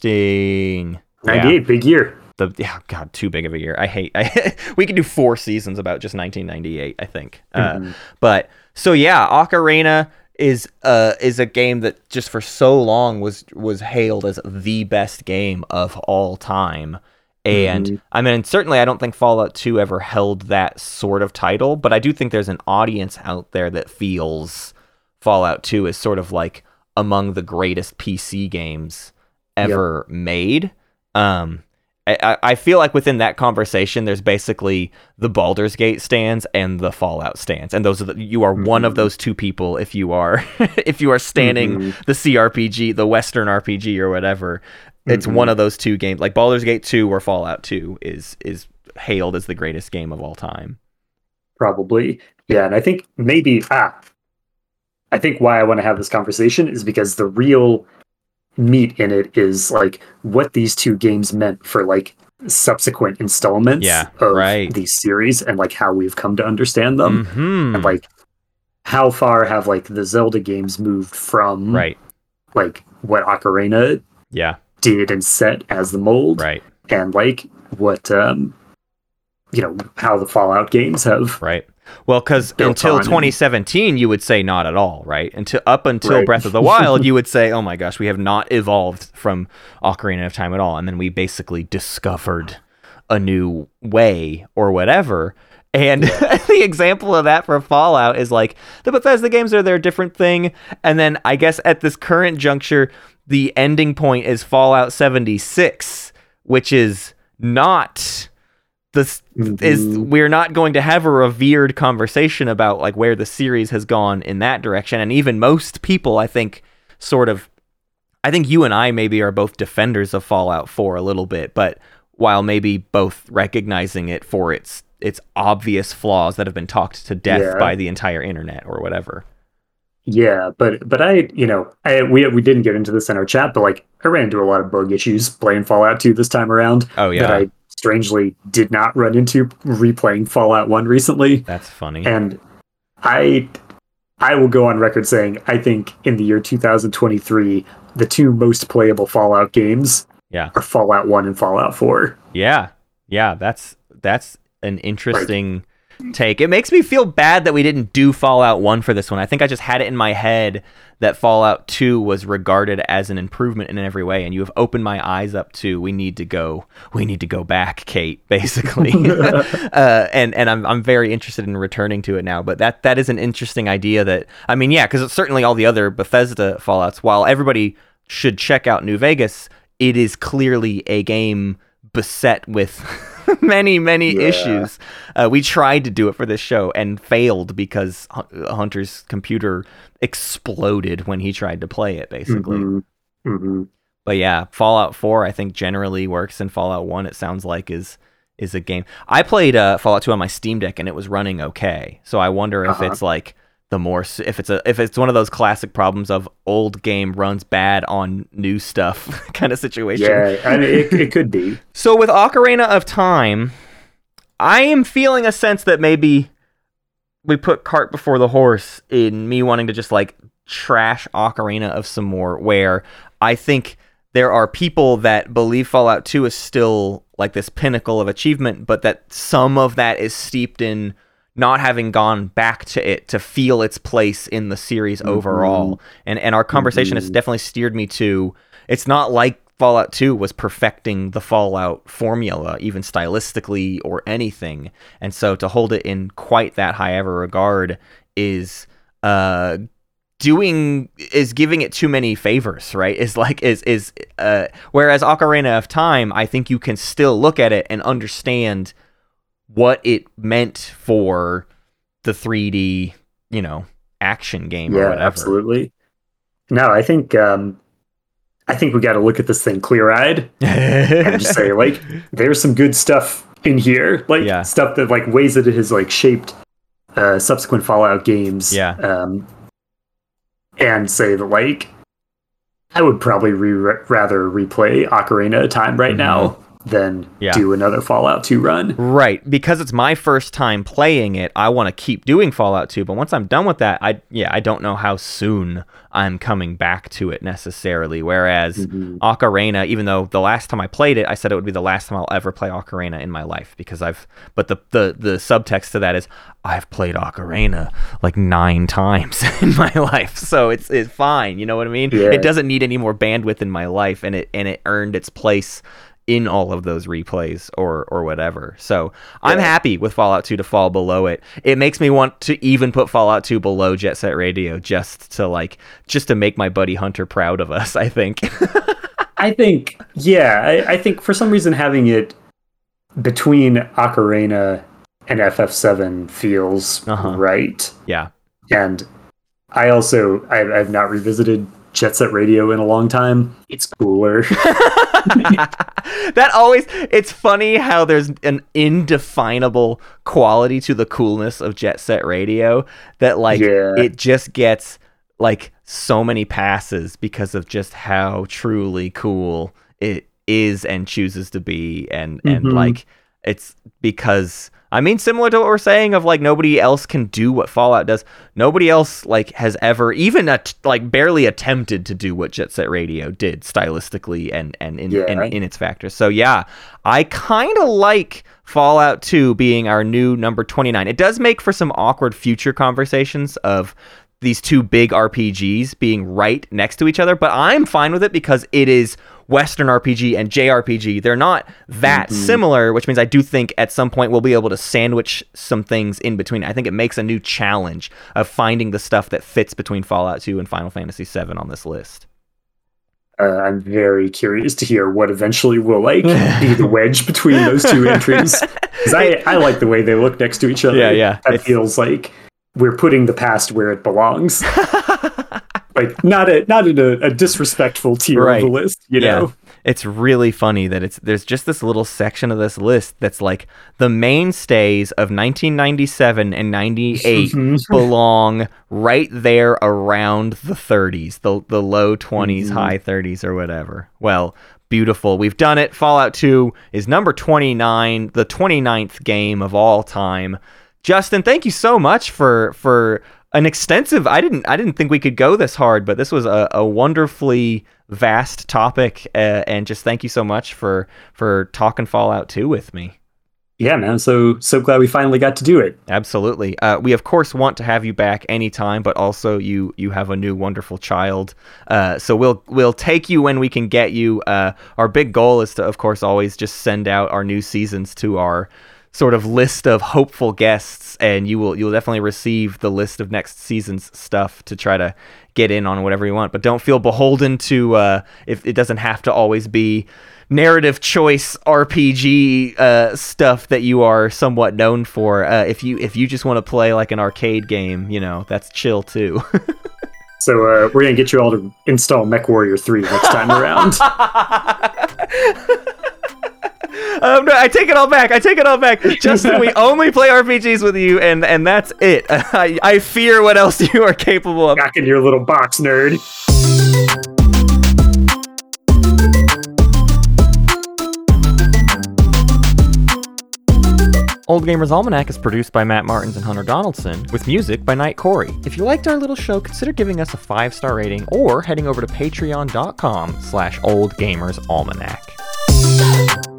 Interesting. Yeah. 98, big year. The yeah, God, too big of a year. I hate. I, <laughs> we could do four seasons about just 1998. I think. Uh, Mhm. but so yeah, Ocarina is uh is a game that just for so long was was hailed as the best game of all time. And Mhm. I mean, certainly, I don't think Fallout 2 ever held that sort of title, but I do think there's an audience out there that feels Fallout 2 is sort of like among the greatest PC games ever made. Um, I, I- feel like within that conversation, there's basically the Baldur's Gate stands and the Fallout stands, and those are the, you are one of Mhm. those two people if you are <laughs> if you are standing Mhm. the CRPG, the Western RPG or whatever. It's Mhm. one of those two games, like Baldur's Gate 2 or Fallout 2 is is hailed as the greatest game of all time. probably. Yeah, and I think maybe ah, I think why I want to have this conversation is because the real meat in it is like what these two games meant for like subsequent installments Yeah, of right. these series and like how we've come to understand them Mhm. and like how far have like the Zelda games moved from right. like what Ocarina Yeah. Did and set as the mold Right. and like what um you know how the Fallout games have Right. Well, because until on and- 2017, you would say not at all, right? Until up until Right. Breath of the <laughs> Wild, you would say, "Oh my gosh, we have not evolved from Ocarina of Time at all," and then we basically discovered a new way or whatever. And <laughs> the example of that for Fallout is like the Bethesda games are their different thing, and then I guess at this current juncture, the ending point is Fallout 76, which is not this is Mhm. we're not going to have a revered conversation about like where the series has gone in that direction and even most people i think sort of I think you and I maybe are both defenders of Fallout 4 a little bit, but while maybe both recognizing it for its its obvious flaws that have been talked to death Yeah. by the entire internet or whatever. Yeah, but but I, you know, I we we didn't get into this in our chat, but like I ran into a lot of bug issues playing Fallout 2 this time around Oh yeah, that. I strangely did not run into replaying Fallout 1 recently. That's funny. And I I will go on record saying I think in the year 2023 the two most playable Fallout games Yeah. are Fallout 1 and Fallout 4. Yeah. Yeah, that's that's an interesting take. It makes me feel bad that we didn't do Fallout 1 for this one. I think I just had it in my head that Fallout 2 was regarded as an improvement in every way and you have opened my eyes up to we need to go we need to go back, Kate, <laughs> basically. <laughs> uh, and and I'm I'm very interested in returning to it now, but that that is an interesting idea that I mean, yeah, cuz it's certainly all the other Bethesda Fallouts while everybody should check out New Vegas, it is clearly a game beset with <laughs> <laughs> many many Yeah. issues. Uh, we tried to do it for this show and failed because Hu- Hunter's computer exploded when he tried to play it basically. Mhm. Mhm. But yeah, Fallout 4 I think generally works and Fallout 1 it sounds like is is a game. I played uh, Fallout 2 on my Steam Deck and it was running okay. So I wonder if Uh-huh. it's like the more if it's a if it's one of those classic problems of old game runs bad on new stuff <laughs> kind of situation. Yeah, I mean, it, it could be. <laughs> So with Ocarina of Time, I am feeling a sense that maybe we put cart before the horse in me wanting to just like trash Ocarina of some more where I think there are people that believe Fallout 2 is still like this pinnacle of achievement, but that some of that is steeped in not having gone back to it to feel its place in the series overall. And and our conversation has Mhm. definitely steered me to it's not like Fallout 2 was perfecting the Fallout formula, even stylistically or anything. And so to hold it in quite that high of a regard is uh doing is giving it too many favors, right? Is like is is uh whereas Ocarina of Time, I think you can still look at it and understand what it meant for the 3D, you know, action game or Yeah, whatever. absolutely. No, I think um, I think we got to look at this thing clear eyed and just say <laughs> like, there's some good stuff in here, like Yeah. stuff that like ways that it has like shaped uh, subsequent Fallout games. Yeah. Um, and say that like, I would probably re- rather replay Ocarina of Time right now Mm-hmm. Yeah. do another Fallout 2 run. Right, because it's my first time playing it, I want to keep doing Fallout 2, but once I'm done with that, I yeah, I don't know how soon I'm coming back to it necessarily. Whereas Mhm. Ocarina, even though the last time I played it, I said it would be the last time I'll ever play Ocarina in my life because I've but the the the subtext to that is I've played Ocarina like 9 <laughs> times in my life. So it's it's fine, you know what I mean? Yeah. It doesn't need any more bandwidth in my life and it and it earned its place in all of those replays or or whatever. So I'm Yeah. happy with Fallout 2 to fall below it. It makes me want to even put Fallout 2 below Jet Set Radio just to like just to make my buddy Hunter proud of us, <laughs> I think. I think, yeah, I, I think for some reason having it between Ocarina and FF7 feels Uh-huh. right. yeah. And I also, I, I've not revisited Jet Set Radio in a long time. It's cooler. <laughs> <laughs> that always it's funny how there's an indefinable quality to the coolness of Jet Set Radio that like Yeah. it just gets like so many passes because of just how truly cool it is and chooses to be and and Mhm. like it's because I mean similar to what we're saying of like nobody else can do what Fallout does. Nobody else like has ever even at, like barely attempted to do what Jet Set Radio did stylistically and and in Yeah. in, in its factors. So yeah, I kind of like Fallout 2 being our new number 29. It does make for some awkward future conversations of these two big RPGs being right next to each other, but I'm fine with it because it is Western RPG and JRPG. They're not that similar, which means I do think at some point we'll be able to sandwich some things in between. I think it makes a new challenge of finding the stuff that fits between Fallout 2 and Final Fantasy 7 on this list. Uh, I'm very curious to hear what eventually will like <laughs> be the wedge between those two entries. <laughs> 'Cause I, I like the way they look next to each other. Yeah, yeah. That feels like we're putting the past where it belongs. <laughs> like not a not in a, a disrespectful tier Right. of the list, you know. It's really funny that it's there's just this little section of this list that's like the mainstays of 1997 and 98 mm-hmm. <laughs> belong right there around the 30s, the the low 20s, mm-hmm. high 30s or whatever. Well, beautiful. We've done it. Fallout 2 is number 29, the 29th game of all time. Justin, thank you so much for for an extensive I didn't I didn't think we could go this hard, but this was a, a wonderfully vast topic uh, and just thank you so much for for talking Fallout 2 with me. Yeah, man. So so glad we finally got to do it. Absolutely. Uh, we of course want to have you back anytime, but also you you have a new wonderful child. Uh, so we'll we'll take you when we can get you. Uh, our big goal is to of course always just send out our new seasons to our sort of list of hopeful guests, and you will you'll definitely receive the list of next season's stuff to try to get in on whatever you want. But don't feel beholden to uh, if it doesn't have to always be narrative choice RPG uh, stuff that you are somewhat known for. Uh, if you if you just want to play like an arcade game, you know that's chill too. <laughs> So uh, we're gonna get you all to install Mech Warrior Three next time around. <laughs> um, no, I take it all back. I take it all back. <laughs> Justin, we only play RPGs with you, and and that's it. <laughs> I, I fear what else <laughs> you are capable of. Back in your little box, nerd. Old Gamers Almanac is produced by Matt Martins and Hunter Donaldson, with music by Night Corey. If you liked our little show, consider giving us a five-star rating or heading over to patreon.com slash oldgamersalmanac.